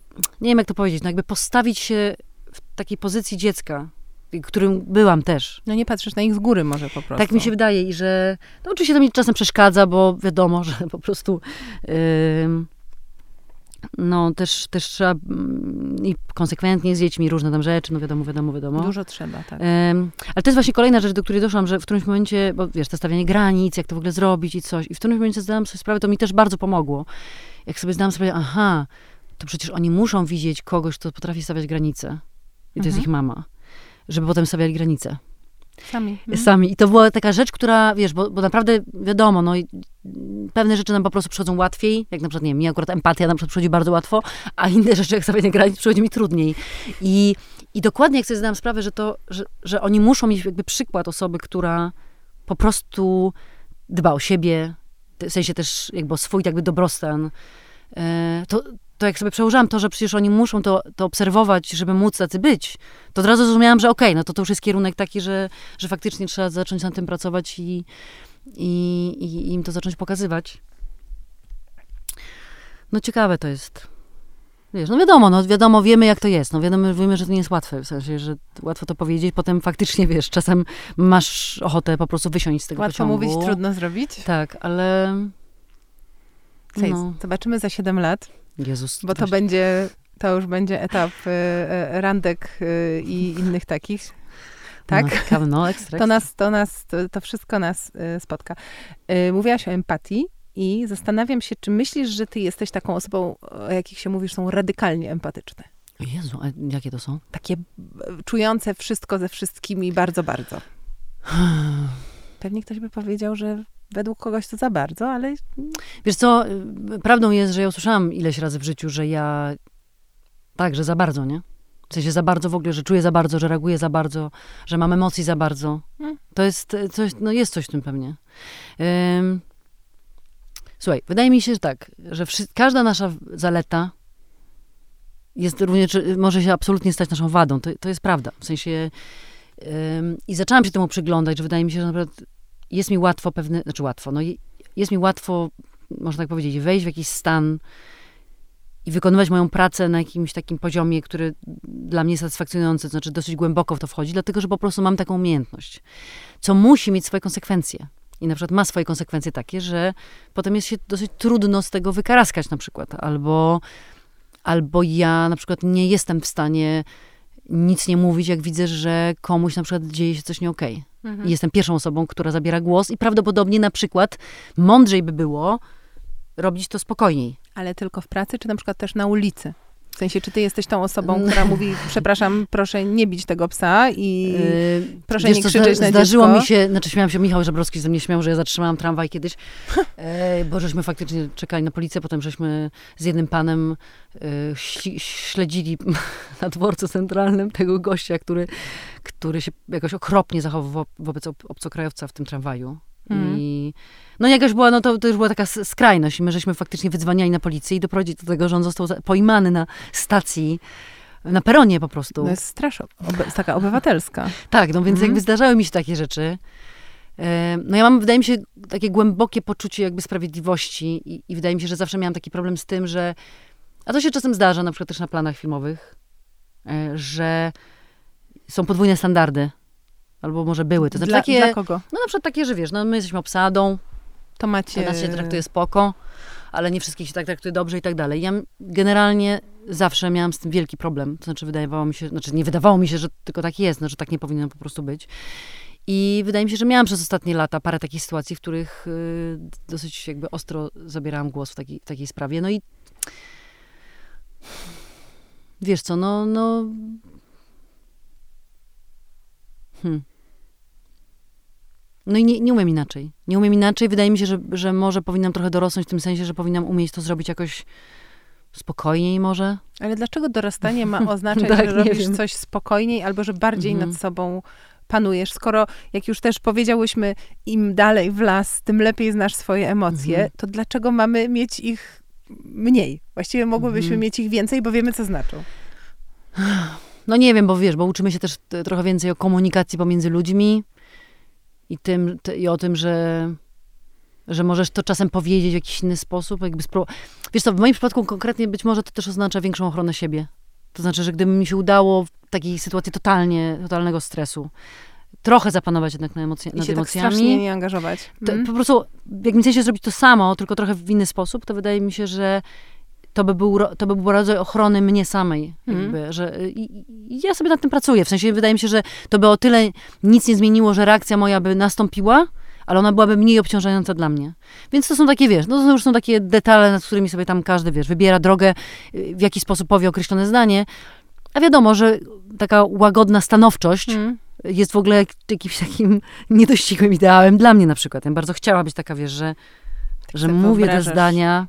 nie wiem jak to powiedzieć, no jakby postawić się w takiej pozycji dziecka, którym byłam też. No nie patrzysz na ich z góry może po prostu. Tak mi się wydaje i że, no oczywiście to mi czasem przeszkadza, bo wiadomo, że po prostu ym, no też, też trzeba mm, i konsekwentnie z dziećmi różne tam rzeczy, no wiadomo, wiadomo, wiadomo. Dużo trzeba, tak. Ym, ale to jest właśnie kolejna rzecz, do której doszłam, że w którymś momencie, bo wiesz, to stawianie granic, jak to w ogóle zrobić i coś. I w którymś momencie zdałam sobie sprawę, to mi też bardzo pomogło. Jak sobie zdałam sprawę, aha, to przecież oni muszą widzieć kogoś, kto potrafi stawiać granice. I to jest Mhm. ich mama. Żeby potem stawiali granice Sami. Mhm. sami. I to była taka rzecz, która, wiesz, bo, bo naprawdę wiadomo, no i pewne rzeczy nam po prostu przychodzą łatwiej, jak na przykład, nie wiem, mi akurat empatia na przykład przychodzi bardzo łatwo, a inne rzeczy, jak stawianie granic, przychodzi mi trudniej. I, i dokładnie jak sobie zdałam sprawę, że to, że, że oni muszą mieć jakby przykład osoby, która po prostu dba o siebie, w sensie też jakby o swój jakby dobrostan, e, to, to jak sobie przełożyłam to, że przecież oni muszą to, to obserwować, żeby móc tacy być, to od razu zrozumiałam, że okej, no to to już jest kierunek taki, że, że faktycznie trzeba zacząć nad tym pracować i, i, i im to zacząć pokazywać. No ciekawe to jest. Wiesz, no wiadomo, no wiadomo, wiemy jak to jest. No wiadomo, wiemy, że to nie jest łatwe. W sensie, że łatwo to powiedzieć, potem faktycznie, wiesz, czasem masz ochotę po prostu wysiąść z tego Łatwo pociągu. mówić, trudno zrobić. Tak, ale... Cześć, No. Zobaczymy za 7 lat, Jezus. bo to będzie, to już będzie etap y, y, randek y, i innych takich. Tak? No, ciekawe, no, ekstra, To nas, to nas, to, to wszystko nas y, spotka. Y, mówiłaś o empatii i zastanawiam się, czy myślisz, że ty jesteś taką osobą, o jakich się mówisz, są radykalnie empatyczne. Jezu, a jakie to są? Takie czujące wszystko ze wszystkimi bardzo, bardzo. Pewnie ktoś by powiedział, że według kogoś to za bardzo, ale Wiesz co, y, prawdą jest, że ja usłyszałam ileś razy w życiu, że ja tak, że za bardzo, nie? W sensie za bardzo w ogóle, że czuję za bardzo, że reaguję za bardzo, że mam emocji za bardzo. Mm. To jest y, coś, no jest coś w tym pewnie. Ym, słuchaj, wydaje mi się, że tak, że wszy- każda nasza zaleta jest również, może się absolutnie stać naszą wadą. To, to jest prawda. W sensie ym, i zaczęłam się temu przyglądać, że wydaje mi się, że naprawdę jest mi łatwo pewne, znaczy łatwo, no jest mi łatwo, można tak powiedzieć, wejść w jakiś stan i wykonywać moją pracę na jakimś takim poziomie, który dla mnie jest satysfakcjonujący, to znaczy dosyć głęboko w to wchodzi, dlatego że po prostu mam taką umiejętność, co musi mieć swoje konsekwencje. I na przykład ma swoje konsekwencje takie, że potem jest się dosyć trudno z tego wykaraskać na przykład, albo, albo ja na przykład nie jestem w stanie nic nie mówić, jak widzę, że komuś na przykład dzieje się coś nie okej. I jestem pierwszą osobą, która zabiera głos i prawdopodobnie na przykład mądrzej by było robić to spokojniej. Ale tylko w pracy, czy na przykład też na ulicy? W sensie, czy ty jesteś tą osobą, która mówi, przepraszam, proszę nie bić tego psa i Yy, proszę nie co, krzyczeć zda- na Zdarzyło dziecko. mi się, znaczy śmiałam się, Michał Żebrowski ze mnie śmiał, że ja zatrzymałam tramwaj kiedyś, e, bo żeśmy faktycznie czekali na policję, potem żeśmy z jednym panem e, śledzili na dworcu centralnym tego gościa, który, który się jakoś okropnie zachowywał wobec ob- obcokrajowca w tym tramwaju. Mhm. I no jakaś była, no to, to już była taka skrajność i my żeśmy faktycznie wydzwaniali na policję i doprowadzić do tego, że on został pojmany na stacji, na peronie po prostu. No jest straszna, obe, taka obywatelska. Tak, no więc Mhm. jakby zdarzały mi się takie rzeczy. E, No ja mam, wydaje mi się, takie głębokie poczucie jakby sprawiedliwości i, i wydaje mi się, że zawsze miałam taki problem z tym, że, a to się czasem zdarza, na przykład też na planach filmowych, e, że są podwójne standardy. Albo może były. To znaczy dla, takie, dla kogo? no na przykład takie, że wiesz, no my jesteśmy obsadą, To macie... to nas się traktuje spoko, ale nie wszystkich się tak traktuje dobrze i tak dalej. Ja generalnie zawsze miałam z tym wielki problem. To znaczy wydawało mi się, znaczy nie wydawało mi się, że tylko tak jest, no, że tak nie powinno po prostu być. I wydaje mi się, że miałam przez ostatnie lata parę takich sytuacji, w których y, dosyć jakby ostro zabierałam głos w takiej, takiej sprawie. No i wiesz co, no, no Hmm. No i nie, nie umiem inaczej. Nie umiem inaczej. Wydaje mi się, że, że może powinnam trochę dorosnąć w tym sensie, że powinnam umieć to zrobić jakoś spokojniej może. Ale dlaczego dorastanie ma oznaczać, tak, że robisz wiem. coś spokojniej albo że bardziej mhm. nad sobą panujesz, skoro, jak już też powiedziałyśmy, im dalej w las, tym lepiej znasz swoje emocje, mhm. to dlaczego mamy mieć ich mniej? Właściwie mogłybyśmy mhm. mieć ich więcej, bo wiemy, co znaczą. No nie wiem, bo wiesz, bo uczymy się też trochę więcej o komunikacji pomiędzy ludźmi i, tym, i o tym, że, że możesz to czasem powiedzieć w jakiś inny sposób. Jakby spró- Wiesz co, w moim przypadku konkretnie być może to też oznacza większą ochronę siebie. To znaczy, że gdyby mi się udało w takiej sytuacji totalnie, totalnego stresu, trochę zapanować jednak na emocje, I nad się tak emocjami. Tak nie angażować. Mm. Po prostu, jak mi się zrobić to samo, tylko trochę w inny sposób, to wydaje mi się, że to by był, to by był rodzaj ochrony mnie samej. Mm. Jakby, że, i, i ja sobie nad tym pracuję. W sensie wydaje mi się, że to by o tyle nic nie zmieniło, że reakcja moja by nastąpiła, ale ona byłaby mniej obciążająca dla mnie. Więc to są takie, wiesz, no to już są takie detale, nad którymi sobie tam każdy, wiesz, wybiera drogę, w jaki sposób powie określone zdanie. A wiadomo, że taka łagodna stanowczość mm. jest w ogóle jakimś takim niedościgłym ideałem dla mnie na przykład. Ja bardzo chciała być taka, wiesz, że, tak że mówię te zdania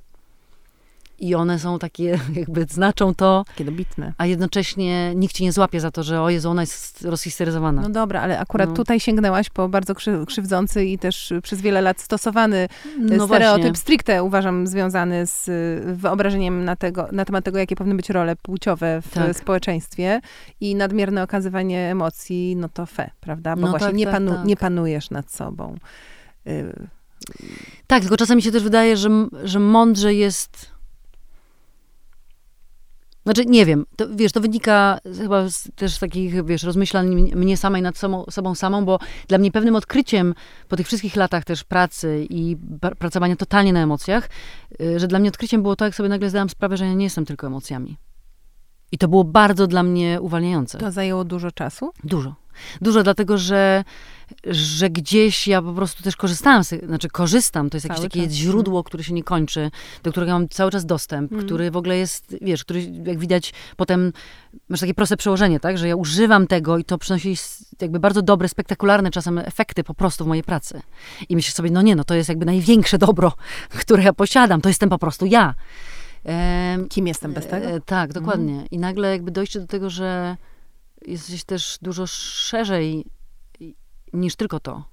i one są takie, jakby znaczą to. Takie dobitne. A jednocześnie nikt ci nie złapie za to, że o Jezu, ona jest rozhisteryzowana. No dobra, ale akurat no. tutaj sięgnęłaś po bardzo krzywdzący i też przez wiele lat stosowany e, no stereotyp właśnie. stricte, uważam, związany z e, wyobrażeniem na, tego, na temat tego, jakie powinny być role płciowe w tak. społeczeństwie i nadmierne okazywanie emocji, no to fe, prawda? Bo no właśnie tak, nie, tak, panu, tak. nie panujesz nad sobą. Y tak, tylko czasami się też wydaje, że, że mądrze jest znaczy, nie wiem, to, wiesz, to wynika chyba z, też z takich, wiesz, rozmyślań mnie samej nad sobą, sobą samą, bo dla mnie pewnym odkryciem po tych wszystkich latach też pracy i pracowania totalnie na emocjach, y, że dla mnie odkryciem było to, jak sobie nagle zdałam sprawę, że ja nie jestem tylko emocjami. I to było bardzo dla mnie uwalniające. To zajęło dużo czasu? Dużo. Dużo, dlatego że, że gdzieś ja po prostu też korzystałam, z, znaczy korzystam, to jest jakieś takie czas. źródło, które się nie kończy, do którego mam cały czas dostęp, mm. który w ogóle jest, wiesz, który jak widać potem, masz takie proste przełożenie, tak, że ja używam tego i to przynosi jakby bardzo dobre, spektakularne czasem efekty po prostu w mojej pracy. I myślę sobie, no nie, no to jest jakby największe dobro, które ja posiadam, to jestem po prostu ja. Kim jestem bez tego? E, tak, dokładnie. Mm. I nagle jakby dojście do tego, że jesteś też dużo szerzej niż tylko to.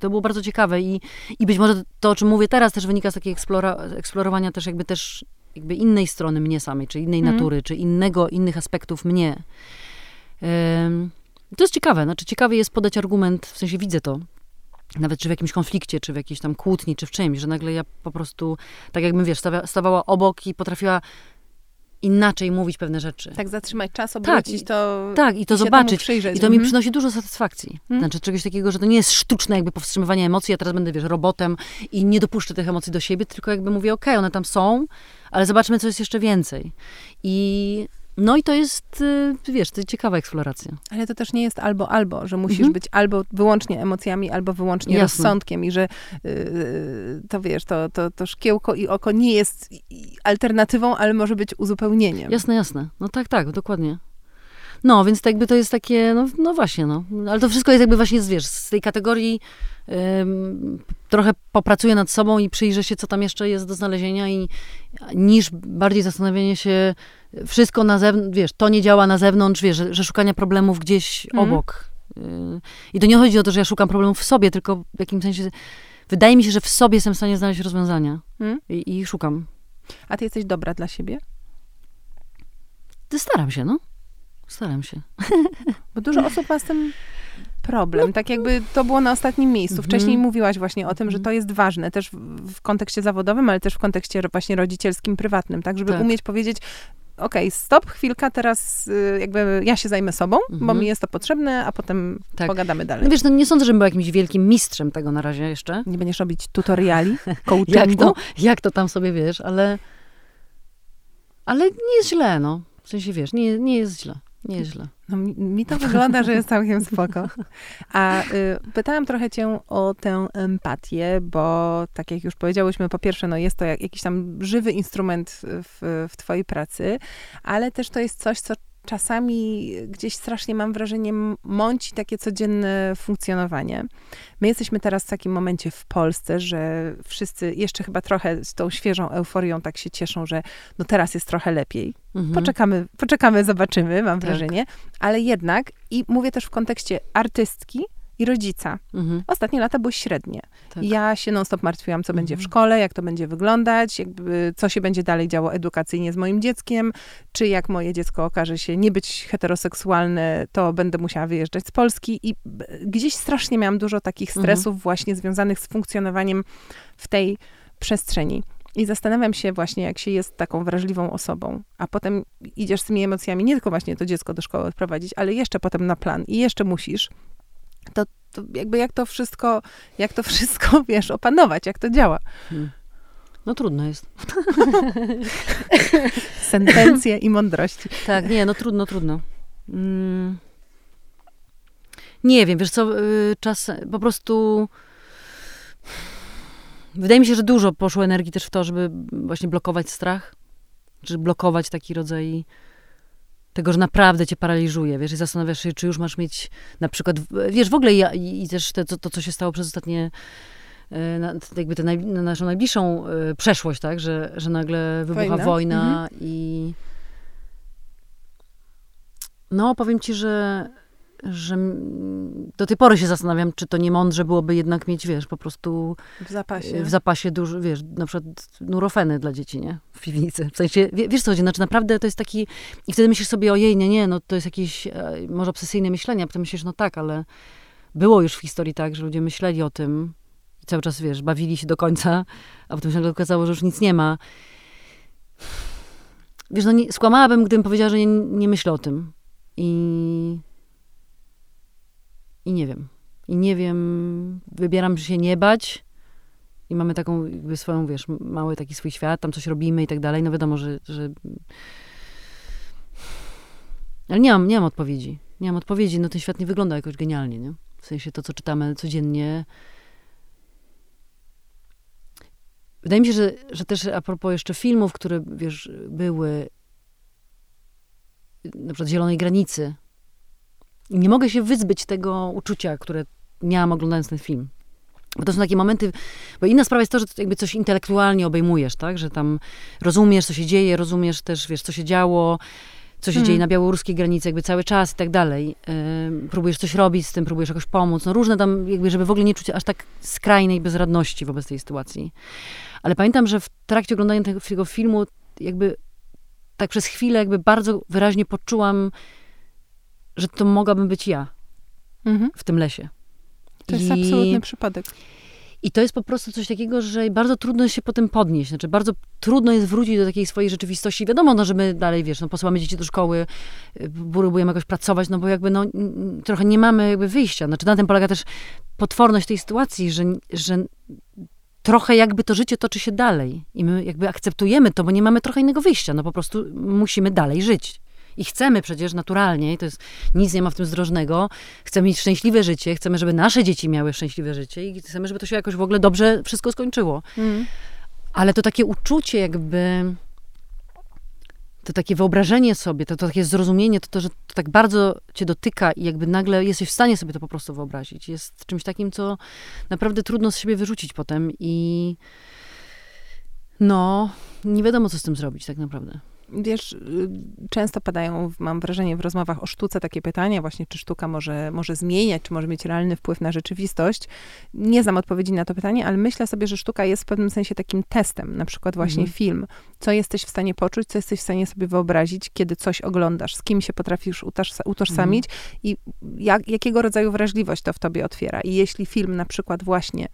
To było bardzo ciekawe i, i być może to, o czym mówię teraz, też wynika z takiego eksplora, eksplorowania też jakby też jakby innej strony mnie samej, czy innej mm. natury, czy innego, innych aspektów mnie. To jest ciekawe, znaczy ciekawe jest podać argument, w sensie widzę to, nawet czy w jakimś konflikcie, czy w jakiejś tam kłótni, czy w czymś, że nagle ja po prostu, tak jakbym, wiesz, stawała obok i potrafiła inaczej mówić pewne rzeczy. Tak, zatrzymać czas, tak, obrócić tak, to. Tak, i to zobaczyć. I to mhm. mi przynosi dużo satysfakcji. Mhm. Znaczy czegoś takiego, że to nie jest sztuczne jakby powstrzymywanie emocji, ja teraz będę, wiesz, robotem i nie dopuszczę tych emocji do siebie, tylko jakby mówię, okej, okay, one tam są, ale zobaczmy, co jest jeszcze więcej. I no i to jest, y, wiesz, to jest ciekawa eksploracja. Ale to też nie jest albo, albo, że musisz mhm. być albo wyłącznie emocjami, albo wyłącznie Jasne. rozsądkiem i że yy, to wiesz, to, to, to szkiełko i oko nie jest alternatywą, ale może być uzupełnieniem. Jasne, jasne. No tak, tak, dokładnie. No, więc to jakby to jest takie, no, no właśnie, no. Ale to wszystko jest jakby właśnie, wiesz, z tej kategorii ym, trochę popracuję nad sobą i przyjrzę się, co tam jeszcze jest do znalezienia i niż bardziej zastanowienie się, wszystko na zewnątrz, wiesz, to nie działa na zewnątrz, wiesz, że, że szukania problemów gdzieś mm. obok. Y, I to nie chodzi o to, że ja szukam problemów w sobie, tylko w jakimś sensie wydaje mi się, że w sobie jestem w stanie znaleźć rozwiązania mm. i, i szukam. A ty jesteś dobra dla siebie? Staram się, no. Staram się. Bo dużo osób ma z tym problem. No, tak jakby to było na ostatnim miejscu. Mhm. Wcześniej mm. mówiłaś właśnie o tym, że mhm. to jest ważne też w, w, kontekście zawodowym, ale też w kontekście właśnie rodzicielskim, prywatnym, tak? Żeby tak. umieć powiedzieć, okej, okay, stop, chwilka, teraz y, jakby ja się zajmę sobą, mhm. bo mi jest to potrzebne, a potem tak. pogadamy dalej. No wiesz, no nie sądzę, żebym była jakimś wielkim mistrzem tego na razie jeszcze. Nie będziesz robić tutoriali, coachingu? jak, to, jak to tam sobie, wiesz, ale ale nie jest źle, no. W sensie, wiesz, nie, nie jest źle. Nieźle. No, mi, mi to wygląda, że jest całkiem spoko. A y, pytałam trochę cię o tę empatię, bo tak jak już powiedziałyśmy, po pierwsze, no jest to jak, jakiś tam żywy instrument w, w twojej pracy, ale też to jest coś, co czasami gdzieś strasznie mam wrażenie mąci takie codzienne funkcjonowanie. My jesteśmy teraz w takim momencie w Polsce, że wszyscy jeszcze chyba trochę z tą świeżą euforią tak się cieszą, że no teraz jest trochę lepiej. Mhm. Poczekamy, poczekamy, zobaczymy, mam tak. wrażenie. Ale jednak, i mówię też w kontekście artystki, i rodzica. Mhm. Ostatnie lata były średnie. Tak. Ja się non-stop martwiłam, co mhm. będzie w mhm. szkole, jak to będzie wyglądać, jakby, co się będzie dalej działo edukacyjnie z moim dzieckiem, czy jak moje dziecko okaże się nie być heteroseksualne, to będę musiała wyjeżdżać z Polski. I gdzieś strasznie miałam dużo takich mhm. stresów mhm. właśnie związanych z funkcjonowaniem w tej przestrzeni. I zastanawiam się właśnie, jak się jest taką wrażliwą osobą, a potem idziesz z tymi emocjami, nie tylko właśnie to dziecko do szkoły odprowadzić, ale jeszcze potem na plan i jeszcze musisz, to, to jakby jak to wszystko, jak to wszystko, wiesz, opanować, jak to działa. Hmm. No trudno jest. Sentencje i mądrości. Tak, nie, no trudno, trudno. Mm. Nie wiem, wiesz co, y, czas po prostu... Wydaje mi się, że dużo poszło energii też w to, żeby właśnie blokować strach, czy blokować taki rodzaj tego, że naprawdę cię paraliżuje, wiesz, i zastanawiasz się, czy już masz mieć na przykład, wiesz, w ogóle ja, i też te, to, to, co się stało przez ostatnie e, na, jakby tę naj, na naszą najbliższą y, przeszłość, tak, że, że nagle wybucha wojna, wojna mhm. i no, powiem ci, że że do tej pory się zastanawiam, czy to nie mądrze byłoby jednak mieć, wiesz, po prostu w zapasie, w zapasie dużo, wiesz, na przykład nurofeny dla dzieci, nie? W piwnicy. W sensie, wiesz co chodzi, znaczy naprawdę to jest taki, i wtedy myślisz sobie, ojej, nie, nie, no to jest jakieś e, może obsesyjne myślenie, a potem myślisz, no tak, ale było już w historii tak, że ludzie myśleli o tym i cały czas, wiesz, bawili się do końca, a potem się nagle okazało, że już nic nie ma. Wiesz, no nie, skłamałabym, gdybym powiedziała, że nie, nie myślę o tym. I i nie wiem. I nie wiem, wybieram się nie bać i mamy taką jakby swoją, wiesz, mały taki swój świat, tam coś robimy i tak dalej. No wiadomo, że... że... Ale nie mam, nie mam odpowiedzi. Nie mam odpowiedzi. No ten świat nie wygląda jakoś genialnie, nie? W sensie to, co czytamy codziennie. Wydaje mi się, że, że też a propos jeszcze filmów, które, wiesz, były na przykład Zielonej Granicy, nie mogę się wyzbyć tego uczucia, które miałam oglądając ten film. Bo to są takie momenty, bo inna sprawa jest to, że jakby coś intelektualnie obejmujesz, tak? Że tam rozumiesz, co się dzieje, rozumiesz też, wiesz, co się działo, co się hmm. dzieje na białoruskiej granicy jakby cały czas i tak dalej. Yy, próbujesz coś robić z tym, próbujesz jakoś pomóc. No różne tam, jakby, żeby w ogóle nie czuć aż tak skrajnej bezradności wobec tej sytuacji. Ale pamiętam, że w trakcie oglądania tego, tego filmu jakby tak przez chwilę jakby bardzo wyraźnie poczułam że to mogłabym być ja mhm. w tym lesie. To I, jest absolutny przypadek. I to jest po prostu coś takiego, że bardzo trudno się potem podnieść. Znaczy, bardzo trudno jest wrócić do takiej swojej rzeczywistości. Wiadomo, no, że my dalej, wiesz, no, posyłamy dzieci do szkoły, y, próbujemy jakoś pracować, no bo jakby, no, trochę nie mamy jakby wyjścia. Znaczy, na tym polega też potworność tej sytuacji, że, że trochę jakby to życie toczy się dalej. I my jakby akceptujemy to, bo nie mamy trochę innego wyjścia. No po prostu musimy dalej żyć. I chcemy przecież naturalnie, i to jest, nic nie ma w tym zdrożnego, chcemy mieć szczęśliwe życie, chcemy, żeby nasze dzieci miały szczęśliwe życie i chcemy, żeby to się jakoś w ogóle dobrze wszystko skończyło. Mm. Ale to takie uczucie jakby to takie wyobrażenie sobie, to, to takie zrozumienie, to, to, że to tak bardzo cię dotyka i jakby nagle jesteś w stanie sobie to po prostu wyobrazić. Jest czymś takim, co naprawdę trudno z siebie wyrzucić potem i no, nie wiadomo, co z tym zrobić tak naprawdę wiesz, y, często padają, mam wrażenie, w rozmowach o sztuce takie pytania, właśnie czy sztuka może, może zmieniać, czy może mieć realny wpływ na rzeczywistość. Nie znam odpowiedzi na to pytanie, ale myślę sobie, że sztuka jest w pewnym sensie takim testem, na przykład właśnie mhm. film. Co jesteś w stanie poczuć, co jesteś w stanie sobie wyobrazić, kiedy coś oglądasz, z kim się potrafisz utożsamić mhm. i jak, jakiego rodzaju wrażliwość to w tobie otwiera. I jeśli film na przykład właśnie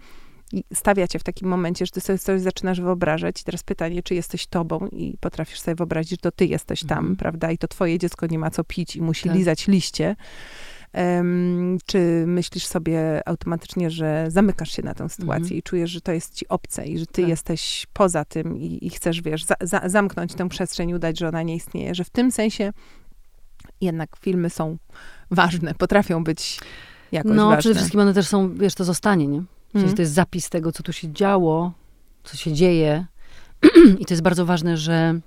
stawia cię w takim momencie, że ty sobie coś zaczynasz wyobrażać. I teraz pytanie, czy jesteś tobą i potrafisz sobie wyobrazić, że to ty jesteś tam, mhm. prawda? I to twoje dziecko nie ma co pić i musi tak. lizać liście. Um, czy myślisz sobie automatycznie, że zamykasz się na tę sytuację mhm. i czujesz, że to jest ci obce i że ty tak. jesteś poza tym i, i chcesz, wiesz, za, za, zamknąć tę przestrzeń, udać, że ona nie istnieje. Że w tym sensie jednak filmy są ważne, potrafią być jakoś no, ważne. No, przede wszystkim one też są, wiesz, to zostanie, nie? W sensie mhm. to jest zapis tego, co tu się działo, co się dzieje. I to jest bardzo ważne, że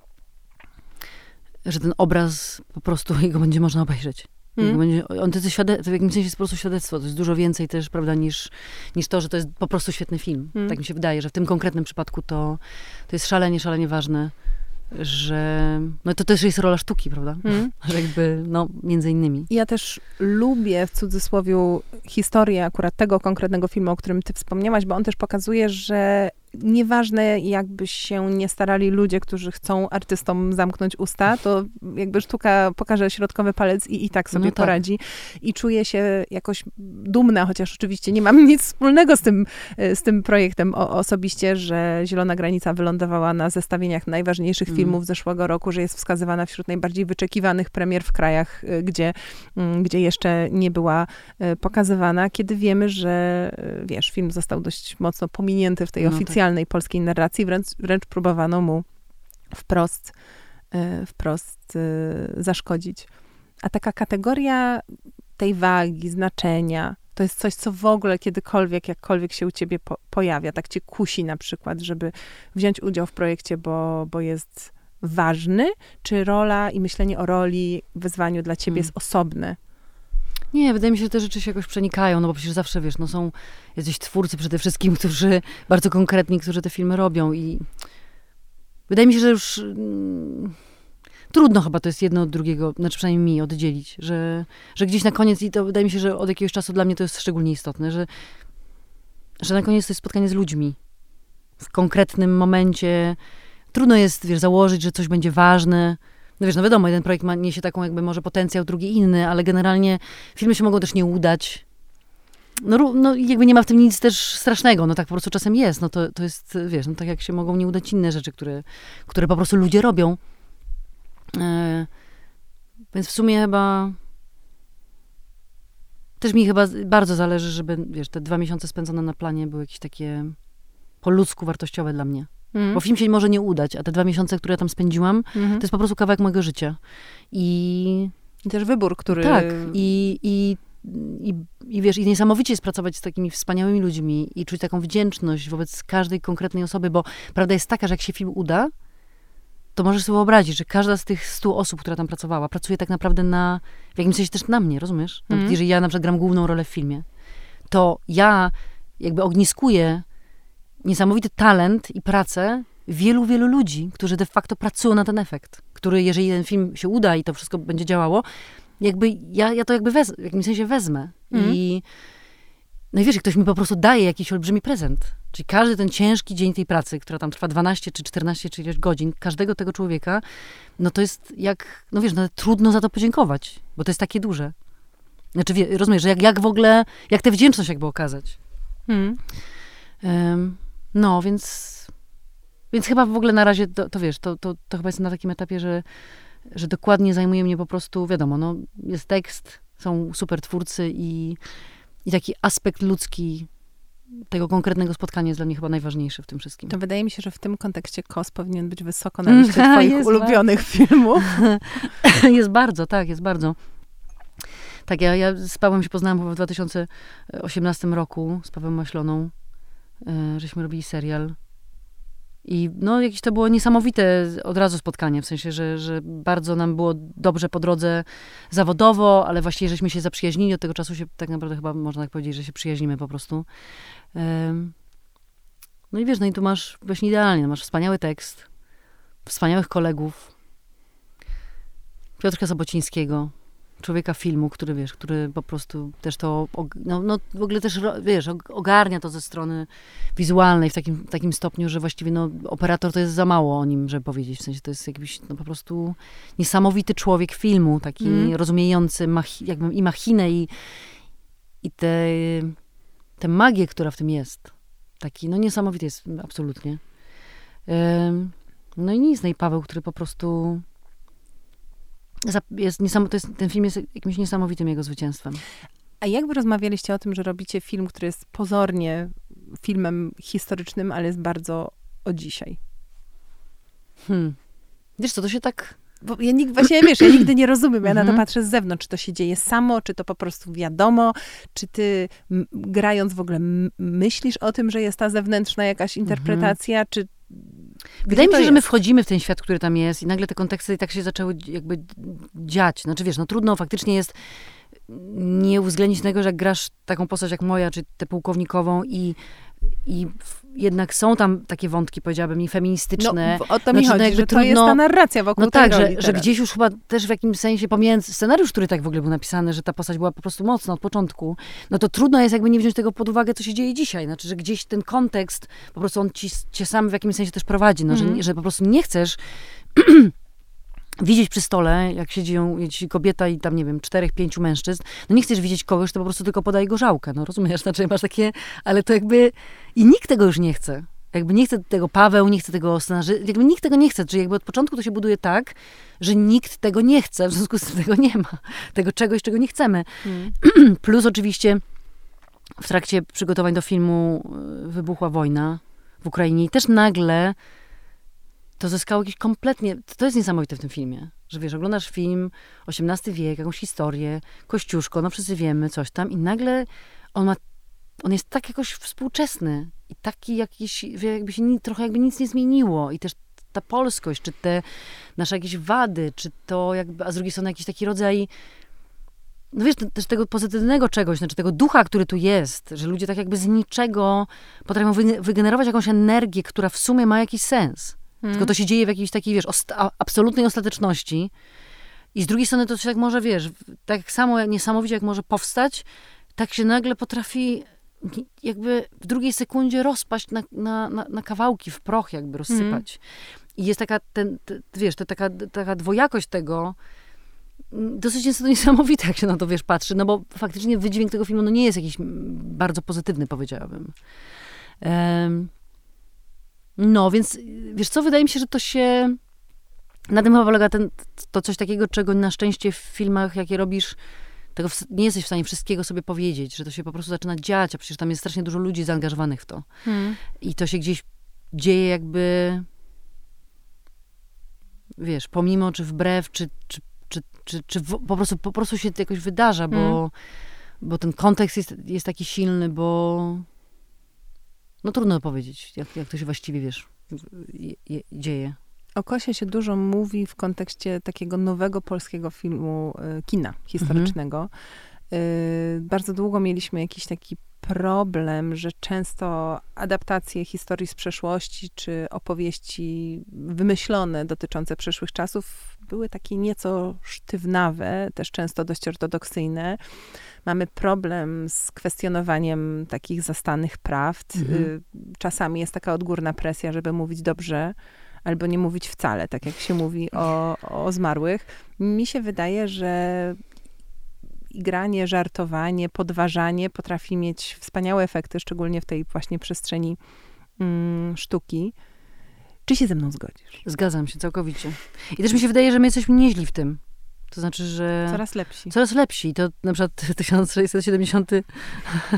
że ten obraz po prostu jego będzie można obejrzeć. Mm. Będzie, on to jest w jakimś sensie jest po prostu świadectwo. To jest dużo więcej też, prawda, niż, niż to, że to jest po prostu świetny film. Mm. Tak mi się wydaje, że w tym konkretnym przypadku to, to jest szalenie, szalenie ważne że no to też jest rola sztuki, prawda? Mm. Że jakby, no, między innymi. Ja też lubię w cudzysłowie historię akurat tego konkretnego filmu, o którym ty wspomniałaś, bo on też pokazuje, że nieważne jakby się nie starali ludzie, którzy chcą artystom zamknąć usta, to jakby sztuka pokaże środkowy palec i i tak sobie no tak. poradzi. I czuję się jakoś dumna, chociaż oczywiście nie mam nic wspólnego z tym, z tym projektem o, osobiście, że Zielona Granica wylądowała na zestawieniach najważniejszych mm. filmów zeszłego roku, że jest wskazywana wśród najbardziej wyczekiwanych premier w krajach, y, gdzie, mm, gdzie jeszcze nie była y, pokazywana, kiedy wiemy, że wiesz, film został dość mocno pominięty w tej no oficjalnej oficjalnej polskiej narracji, wręcz, wręcz próbowano mu wprost, e, wprost e, zaszkodzić. A taka kategoria tej wagi, znaczenia, to jest coś, co w ogóle kiedykolwiek, jakkolwiek się u ciebie po, pojawia, tak cię kusi na przykład, żeby wziąć udział w projekcie, bo, bo jest ważny, czy rola i myślenie o roli, wyzwaniu dla ciebie hmm. jest osobne? Nie, wydaje mi się, że te rzeczy się jakoś przenikają, no bo przecież zawsze, wiesz, no są jacyś twórcy przede wszystkim, którzy, bardzo konkretni, którzy te filmy robią i wydaje mi się, że już mm, trudno chyba to jest jedno od drugiego, znaczy przynajmniej mi oddzielić, że, że gdzieś na koniec, i to wydaje mi się, że od jakiegoś czasu dla mnie to jest szczególnie istotne, że, że na koniec to jest spotkanie z ludźmi. W konkretnym momencie trudno jest, wiesz, założyć, że coś będzie ważne, no wiesz, no wiadomo, jeden projekt ma, niesie taką jakby może potencjał, drugi inny, ale generalnie filmy się mogą też nie udać. No, no jakby nie ma w tym nic też strasznego, no tak po prostu czasem jest, no to, to jest, wiesz, no tak jak się mogą nie udać inne rzeczy, które, które po prostu ludzie robią. E, więc w sumie chyba też mi chyba bardzo zależy, żeby, wiesz, te dwa miesiące spędzone na planie były jakieś takie po ludzku wartościowe dla mnie. Mm. Bo film się może nie udać, a te dwa miesiące, które ja tam spędziłam, mm -hmm. to jest po prostu kawałek mojego życia. I... I też wybór, który... Tak. I, i, i, i wiesz, i niesamowicie jest pracować z takimi wspaniałymi ludźmi i czuć taką wdzięczność wobec każdej konkretnej osoby, bo prawda jest taka, że jak się film uda, to możesz sobie wyobrazić, że każda z tych stu osób, która tam pracowała, pracuje tak naprawdę na, w jakimś sensie też na mnie, rozumiesz? Nawet mm. jeżeli ja na przykład gram główną rolę w filmie, to ja jakby ogniskuję niesamowity talent i pracę wielu, wielu ludzi, którzy de facto pracują na ten efekt, który jeżeli ten film się uda i to wszystko będzie działało, jakby ja, ja to jakby wez, w jakimś sensie wezmę. Mm. I no i wiesz, ktoś mi po prostu daje jakiś olbrzymi prezent. Czyli każdy ten ciężki dzień tej pracy, która tam trwa 12 czy 14 czy ileś godzin, każdego tego człowieka, no to jest jak, no wiesz, no trudno za to podziękować, bo to jest takie duże. Znaczy, wie, rozumiesz, że jak, jak w ogóle, jak tę wdzięczność jakby okazać. Mm. Um, no, więc, więc chyba w ogóle na razie, to, to wiesz, to, to, to chyba jest na takim etapie, że, że dokładnie zajmuje mnie po prostu, wiadomo, no, jest tekst, są super twórcy i, i taki aspekt ludzki tego konkretnego spotkania jest dla mnie chyba najważniejszy w tym wszystkim. To wydaje mi się, że w tym kontekście KOS powinien być wysoko na liście twoich ulubionych bardzo. filmów. jest bardzo, tak, jest bardzo. Tak, ja, ja z Pawłem się poznałam w 2018 roku, z Pawłem Maśloną. E, żeśmy robili serial. I no, jakieś to było niesamowite od razu spotkanie, w sensie, że, że bardzo nam było dobrze po drodze zawodowo, ale właściwie żeśmy się zaprzyjaźnili. Od tego czasu się tak naprawdę chyba można tak powiedzieć, że się przyjaźnimy po prostu. No i wiesz, no i tu masz właśnie idealnie, masz wspaniały tekst, wspaniałych kolegów, Piotrka Sobocińskiego, człowieka filmu, który, wiesz, który po prostu też to, no, no w ogóle też, wiesz, ogarnia to ze strony wizualnej w takim, takim stopniu, że właściwie, no, operator to jest za mało o nim, żeby powiedzieć, w sensie to jest jakiś, no, po prostu niesamowity człowiek filmu, taki mm. rozumiejący mach, jakby i machinę i, i tę te, te magię, która w tym jest. Taki, no, niesamowity jest, absolutnie. No i nic, no i Paweł, który po prostu jest niesam, to jest, ten film jest jakimś niesamowitym jego zwycięstwem. A jak wy rozmawialiście o tym, że robicie film, który jest pozornie filmem historycznym, ale jest bardzo o dzisiaj? Hmm. Wiesz co, to się tak... Bo ja nikt, właśnie, wiesz, ja nigdy nie rozumiem, ja na to mhm. patrzę z zewnątrz, czy to się dzieje samo, czy to po prostu wiadomo, czy ty grając w ogóle myślisz o tym, że jest ta zewnętrzna jakaś mhm. interpretacja, czy Wydaje mi się, że my wchodzimy w ten świat, który tam jest i nagle te konteksty tak się zaczęły jakby dziać. Znaczy wiesz, no trudno faktycznie jest nie uwzględnić tego, że jak grasz taką postać jak moja, czy tę pułkownikową i i jednak są tam takie wątki, powiedziałabym, i feministyczne. No, o to mi znaczy, chodzi, no, że trudno, to jest ta narracja wokół No tak, że, że, gdzieś już chyba też w jakimś sensie, pomijając scenariusz, który tak w ogóle był napisany, że ta postać była po prostu mocna od początku, no to trudno jest jakby nie wziąć tego pod uwagę, co się dzieje dzisiaj. Znaczy, że gdzieś ten kontekst, po prostu on ci, cię sam w jakimś sensie też prowadzi, no, mm. że, że po prostu nie chcesz widzieć przy stole, jak siedzi kobieta i tam, nie wiem, czterech, pięciu mężczyzn, no nie chcesz widzieć kogoś, to po prostu tylko podaje gorzałkę, no rozumiesz, znaczy masz takie, ale to jakby, i nikt tego już nie chce. Jakby nie chce tego Paweł, nie chce tego scenarzy, jakby nikt tego nie chce, czyli jakby od początku to się buduje tak, że nikt tego nie chce, w związku z tym tego nie ma. Tego czegoś, czego nie chcemy. Mm. Plus oczywiście w trakcie przygotowań do filmu y, wybuchła wojna w Ukrainie i też nagle to zyskało jakiś kompletnie, to jest niesamowite w tym filmie, że wiesz, oglądasz film, XVIII wiek, jakąś historię, Kościuszko, no wszyscy wiemy, coś tam i nagle on ma, on jest tak jakoś współczesny i taki jakiś, jakby się ni, trochę jakby nic nie zmieniło i też ta polskość, czy te nasze jakieś wady, czy to jakby, a z drugiej strony jakiś taki rodzaj no wiesz, też tego pozytywnego czegoś, znaczy tego ducha, który tu jest, że ludzie tak jakby z niczego potrafią wygenerować jakąś energię, która w sumie ma jakiś sens. Hmm. Tylko to się dzieje w jakiejś takiej, wiesz, absolutnej ostateczności. I z drugiej strony to się tak może, wiesz, tak samo niesamowicie jak może powstać, tak się nagle potrafi jakby w drugiej sekundzie rozpaść na, na, na, na kawałki, w proch jakby rozsypać. Hmm. I jest taka, ten, te, wiesz, to taka, taka dwojakość tego, mm, dosyć jest to niesamowite, jak się na to, wiesz, patrzy, no bo faktycznie wydźwięk tego filmu no nie jest jakiś bardzo pozytywny, powiedziałabym. Um, no, więc wiesz co, wydaje mi się, że to się... Na tym chyba polega ten, to coś takiego, czego na szczęście w filmach, jakie robisz, tego nie jesteś w stanie wszystkiego sobie powiedzieć, że to się po prostu zaczyna dziać, a przecież tam jest strasznie dużo ludzi zaangażowanych w to. Hmm. I to się gdzieś dzieje jakby, wiesz, pomimo, czy wbrew, czy, czy, czy, czy, czy po, prostu, po prostu się to jakoś wydarza, bo, hmm. bo ten kontekst jest, jest taki silny, bo no trudno powiedzieć, jak, jak to się właściwie, wiesz, je, je, dzieje. O Kosie się dużo mówi w kontekście takiego nowego polskiego filmu, y, kina historycznego. Mhm. Y, bardzo długo mieliśmy jakiś taki problem, że często adaptacje historii z przeszłości, czy opowieści wymyślone dotyczące przyszłych czasów były takie nieco sztywnawe, też często dość ortodoksyjne. Mamy problem z kwestionowaniem takich zastanych prawd. Mhm. Y, czasami jest taka odgórna presja, żeby mówić dobrze, albo nie mówić wcale, tak jak się mówi o, o zmarłych. Mi się wydaje, że granie, żartowanie, podważanie potrafi mieć wspaniałe efekty, szczególnie w tej właśnie przestrzeni mm, sztuki. Czy się ze mną zgodzisz? Zgadzam się całkowicie. I też mi się wydaje, że my jesteśmy nieźli w tym. To znaczy, że... Coraz lepsi. Coraz lepsi. To na przykład 1670...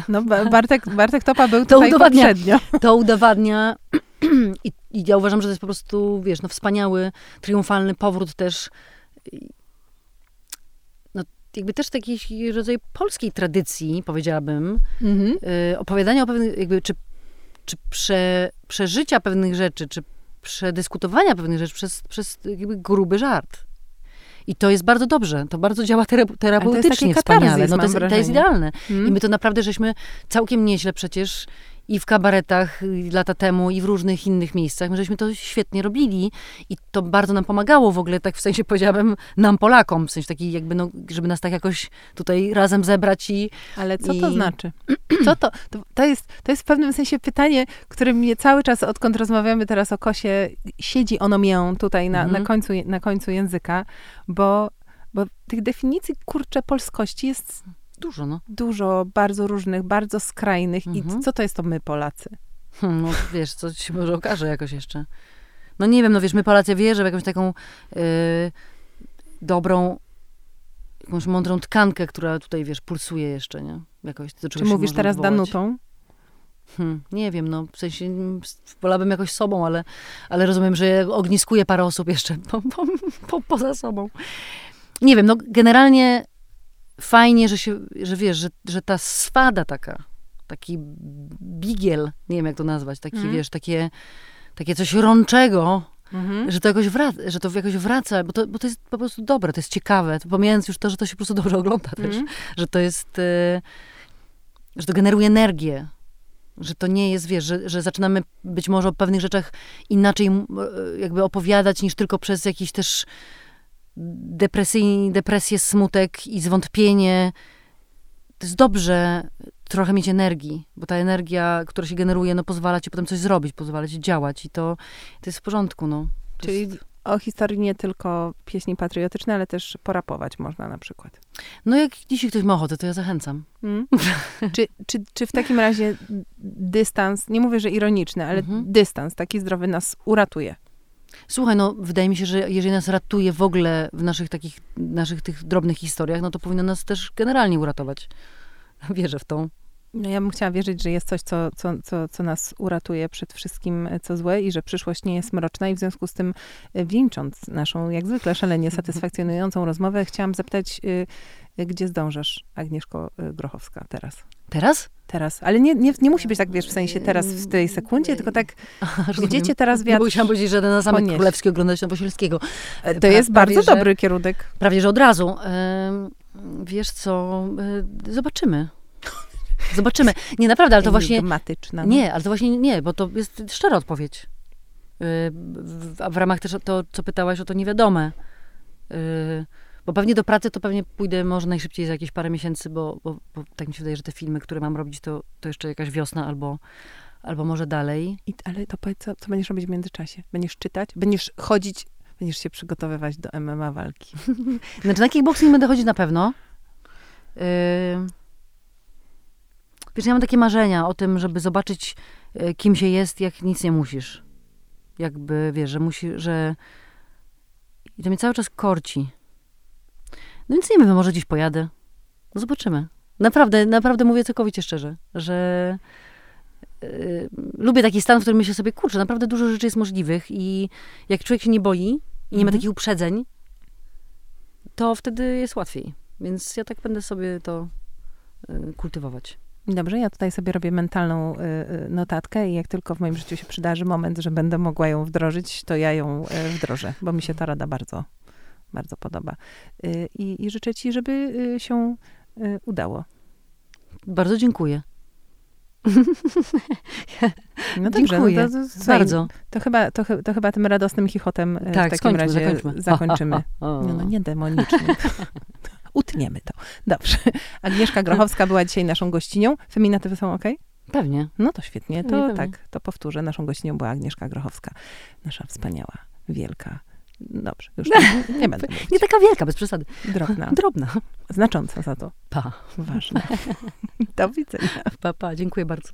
No, Bartek, Bartek Topa był to tutaj udowadnia, poprzednio. To udowadnia I, I, ja uważam, że to jest po prostu, wiesz, no wspaniały, triumfalny powrót też no, jakby też takiej rodzaj polskiej tradycji, powiedziałabym, mhm. y, opowiadania o pewnych, jakby, czy, czy prze, przeżycia pewnych rzeczy, czy przedyskutowania pewnych rzeczy przez, przez jakby gruby żart. I to jest bardzo dobrze. To bardzo działa terapeutycznie, wspaniale. No to, jest, to jest idealne. Hmm. I my to naprawdę żeśmy całkiem nieźle przecież i w kabaretach lata temu, i w różnych innych miejscach. My żeśmy to świetnie robili i to bardzo nam pomagało w ogóle, tak w sensie powiedziałabym, nam Polakom, w sensie taki jakby, no, żeby nas tak jakoś tutaj razem zebrać i... Ale co i... to znaczy? Co to? to? To jest, to jest w pewnym sensie pytanie, które mnie cały czas, odkąd rozmawiamy teraz o kosie, siedzi ono mię tutaj na, mhm. na, końcu, na końcu języka, bo, bo tych definicji, kurczę, polskości jest Dużo, no. Dużo, bardzo różnych, bardzo skrajnych. Mhm. I co to jest to my, Polacy? Hmm, no wiesz, co się może okaże jakoś jeszcze. No nie wiem, no wiesz, my Polacy wierzę w jakąś taką yy, dobrą, jakąś mądrą tkankę, która tutaj, wiesz, pulsuje jeszcze, nie? Jakoś, do Czy mówisz teraz odwołać. Danutą? Hmm, nie wiem, no w sensie wolałabym jakoś sobą, ale, ale rozumiem, że ogniskuje parę osób jeszcze po, po, po, poza sobą. Nie wiem, no generalnie fajnie, że się, że wiesz, że, że ta swada taka, taki bigiel, nie wiem jak to nazwać, taki, mm. wiesz, takie, takie coś rączego, Mhm. Że to jakoś wraca, że to jakoś wraca, bo to, bo to jest po prostu dobre, to jest ciekawe. Pomijając już to, że to się po prostu dobrze ogląda też. Mhm. Że to jest, y, że to generuje energię. Że to nie jest, wiesz, że, że zaczynamy być może o pewnych rzeczach inaczej jakby opowiadać niż tylko przez jakiś też depresję, depresję, smutek i zwątpienie. To jest dobrze trochę mieć energii, bo ta energia, która się generuje, no pozwala ci potem coś zrobić, pozwala ci działać i to, to jest w porządku, no. To Czyli jest... o historii nie tylko pieśni patriotyczne, ale też porapować można na przykład. No jak dzisiaj ktoś ma ochotę, to ja zachęcam. Hmm? czy, czy, czy w takim razie dystans, nie mówię, że ironiczny, ale mhm. dystans taki zdrowy nas uratuje? Słuchaj, no wydaje mi się, że jeżeli nas ratuje w ogóle w naszych takich, naszych tych drobnych historiach, no to powinno nas też generalnie uratować. Wierzę w tą. No ja bym chciała wierzyć, że jest coś, co, co, co, co nas uratuje przed wszystkim, co złe i że przyszłość nie jest mroczna i w związku z tym e, wieńcząc naszą, jak zwykle, szalenie satysfakcjonującą rozmowę, chciałam zapytać, y, gdzie zdążysz, Agnieszko y, Grochowska, teraz? Teraz? Teraz. Ale nie, nie, nie musi być tak, wiesz, w sensie teraz w tej sekundzie, tylko tak, gdzie cię teraz wiatr... Musiałam powiedzieć, że na Zamek Królewski oglądać Nowosielskiego. E, to pra, jest bardzo że, dobry kierunek. Prawie, że od razu. wiesz co, zobaczymy. Zobaczymy. Nie, naprawdę, ale to właśnie... No. Nie, ale to właśnie nie, bo to jest szczera odpowiedź. W, w ramach też to, co pytałaś o to niewiadome. Y, bo pewnie do pracy to pewnie pójdę może najszybciej za jakieś parę miesięcy, bo, bo, bo tak mi się wydaje, że te filmy, które mam robić, to, to jeszcze jakaś wiosna albo, albo może dalej. I, ale to powiedz, co, co będziesz robić w międzyczasie? Będziesz czytać? Będziesz chodzić? Będziesz się przygotowywać do MMA walki? znaczy na kickboxing będę chodzić na pewno. Yy, Wiesz, ja mam takie marzenia o tym, żeby zobaczyć, e, kim się jest, jak nic nie musisz. Jakby, wiesz, że musi, że... I to mnie cały czas korci. No więc nie wiem, może dziś pojadę. No zobaczymy. Naprawdę, naprawdę mówię całkowicie szczerze, że yy, lubię taki stan, w którym myślę sobie, kurczę, naprawdę dużo rzeczy jest możliwych i jak człowiek się nie boi i nie ma mhm. takich uprzedzeń, to wtedy jest łatwiej. Więc ja tak będę sobie to yy, kultywować. Dobrze, ja tutaj sobie robię mentalną y, y, notatkę i jak tylko w moim życiu się przydarzy moment, że będę mogła ją wdrożyć, to ja ją y, wdrożę, bo mi się ta rada bardzo, bardzo podoba. I, i życzę ci, żeby się udało. Bardzo dziękuję. No dobrze, Dziękuję. No to, to, bardzo. To chyba, to, to chyba tym radosnym chichotem tak, w takim skończmy, razie zakończmy. zakończymy. No, no nie demonicznie. Utniemy to. Dobrze. Agnieszka Grochowska była dzisiaj naszą gościnią. Feminatywy są ok? Pewnie. No to świetnie. To Pewnie. tak, to powtórzę. Naszą gościnią była Agnieszka Grochowska. Nasza wspaniała, wielka. Dobrze, już nie, nie będę mówić. Nie taka wielka, bez przesady. Drobna. Drobna. Znacząca za to. Pa. Ważne. Do widzenia. Pa, pa. Dziękuję bardzo.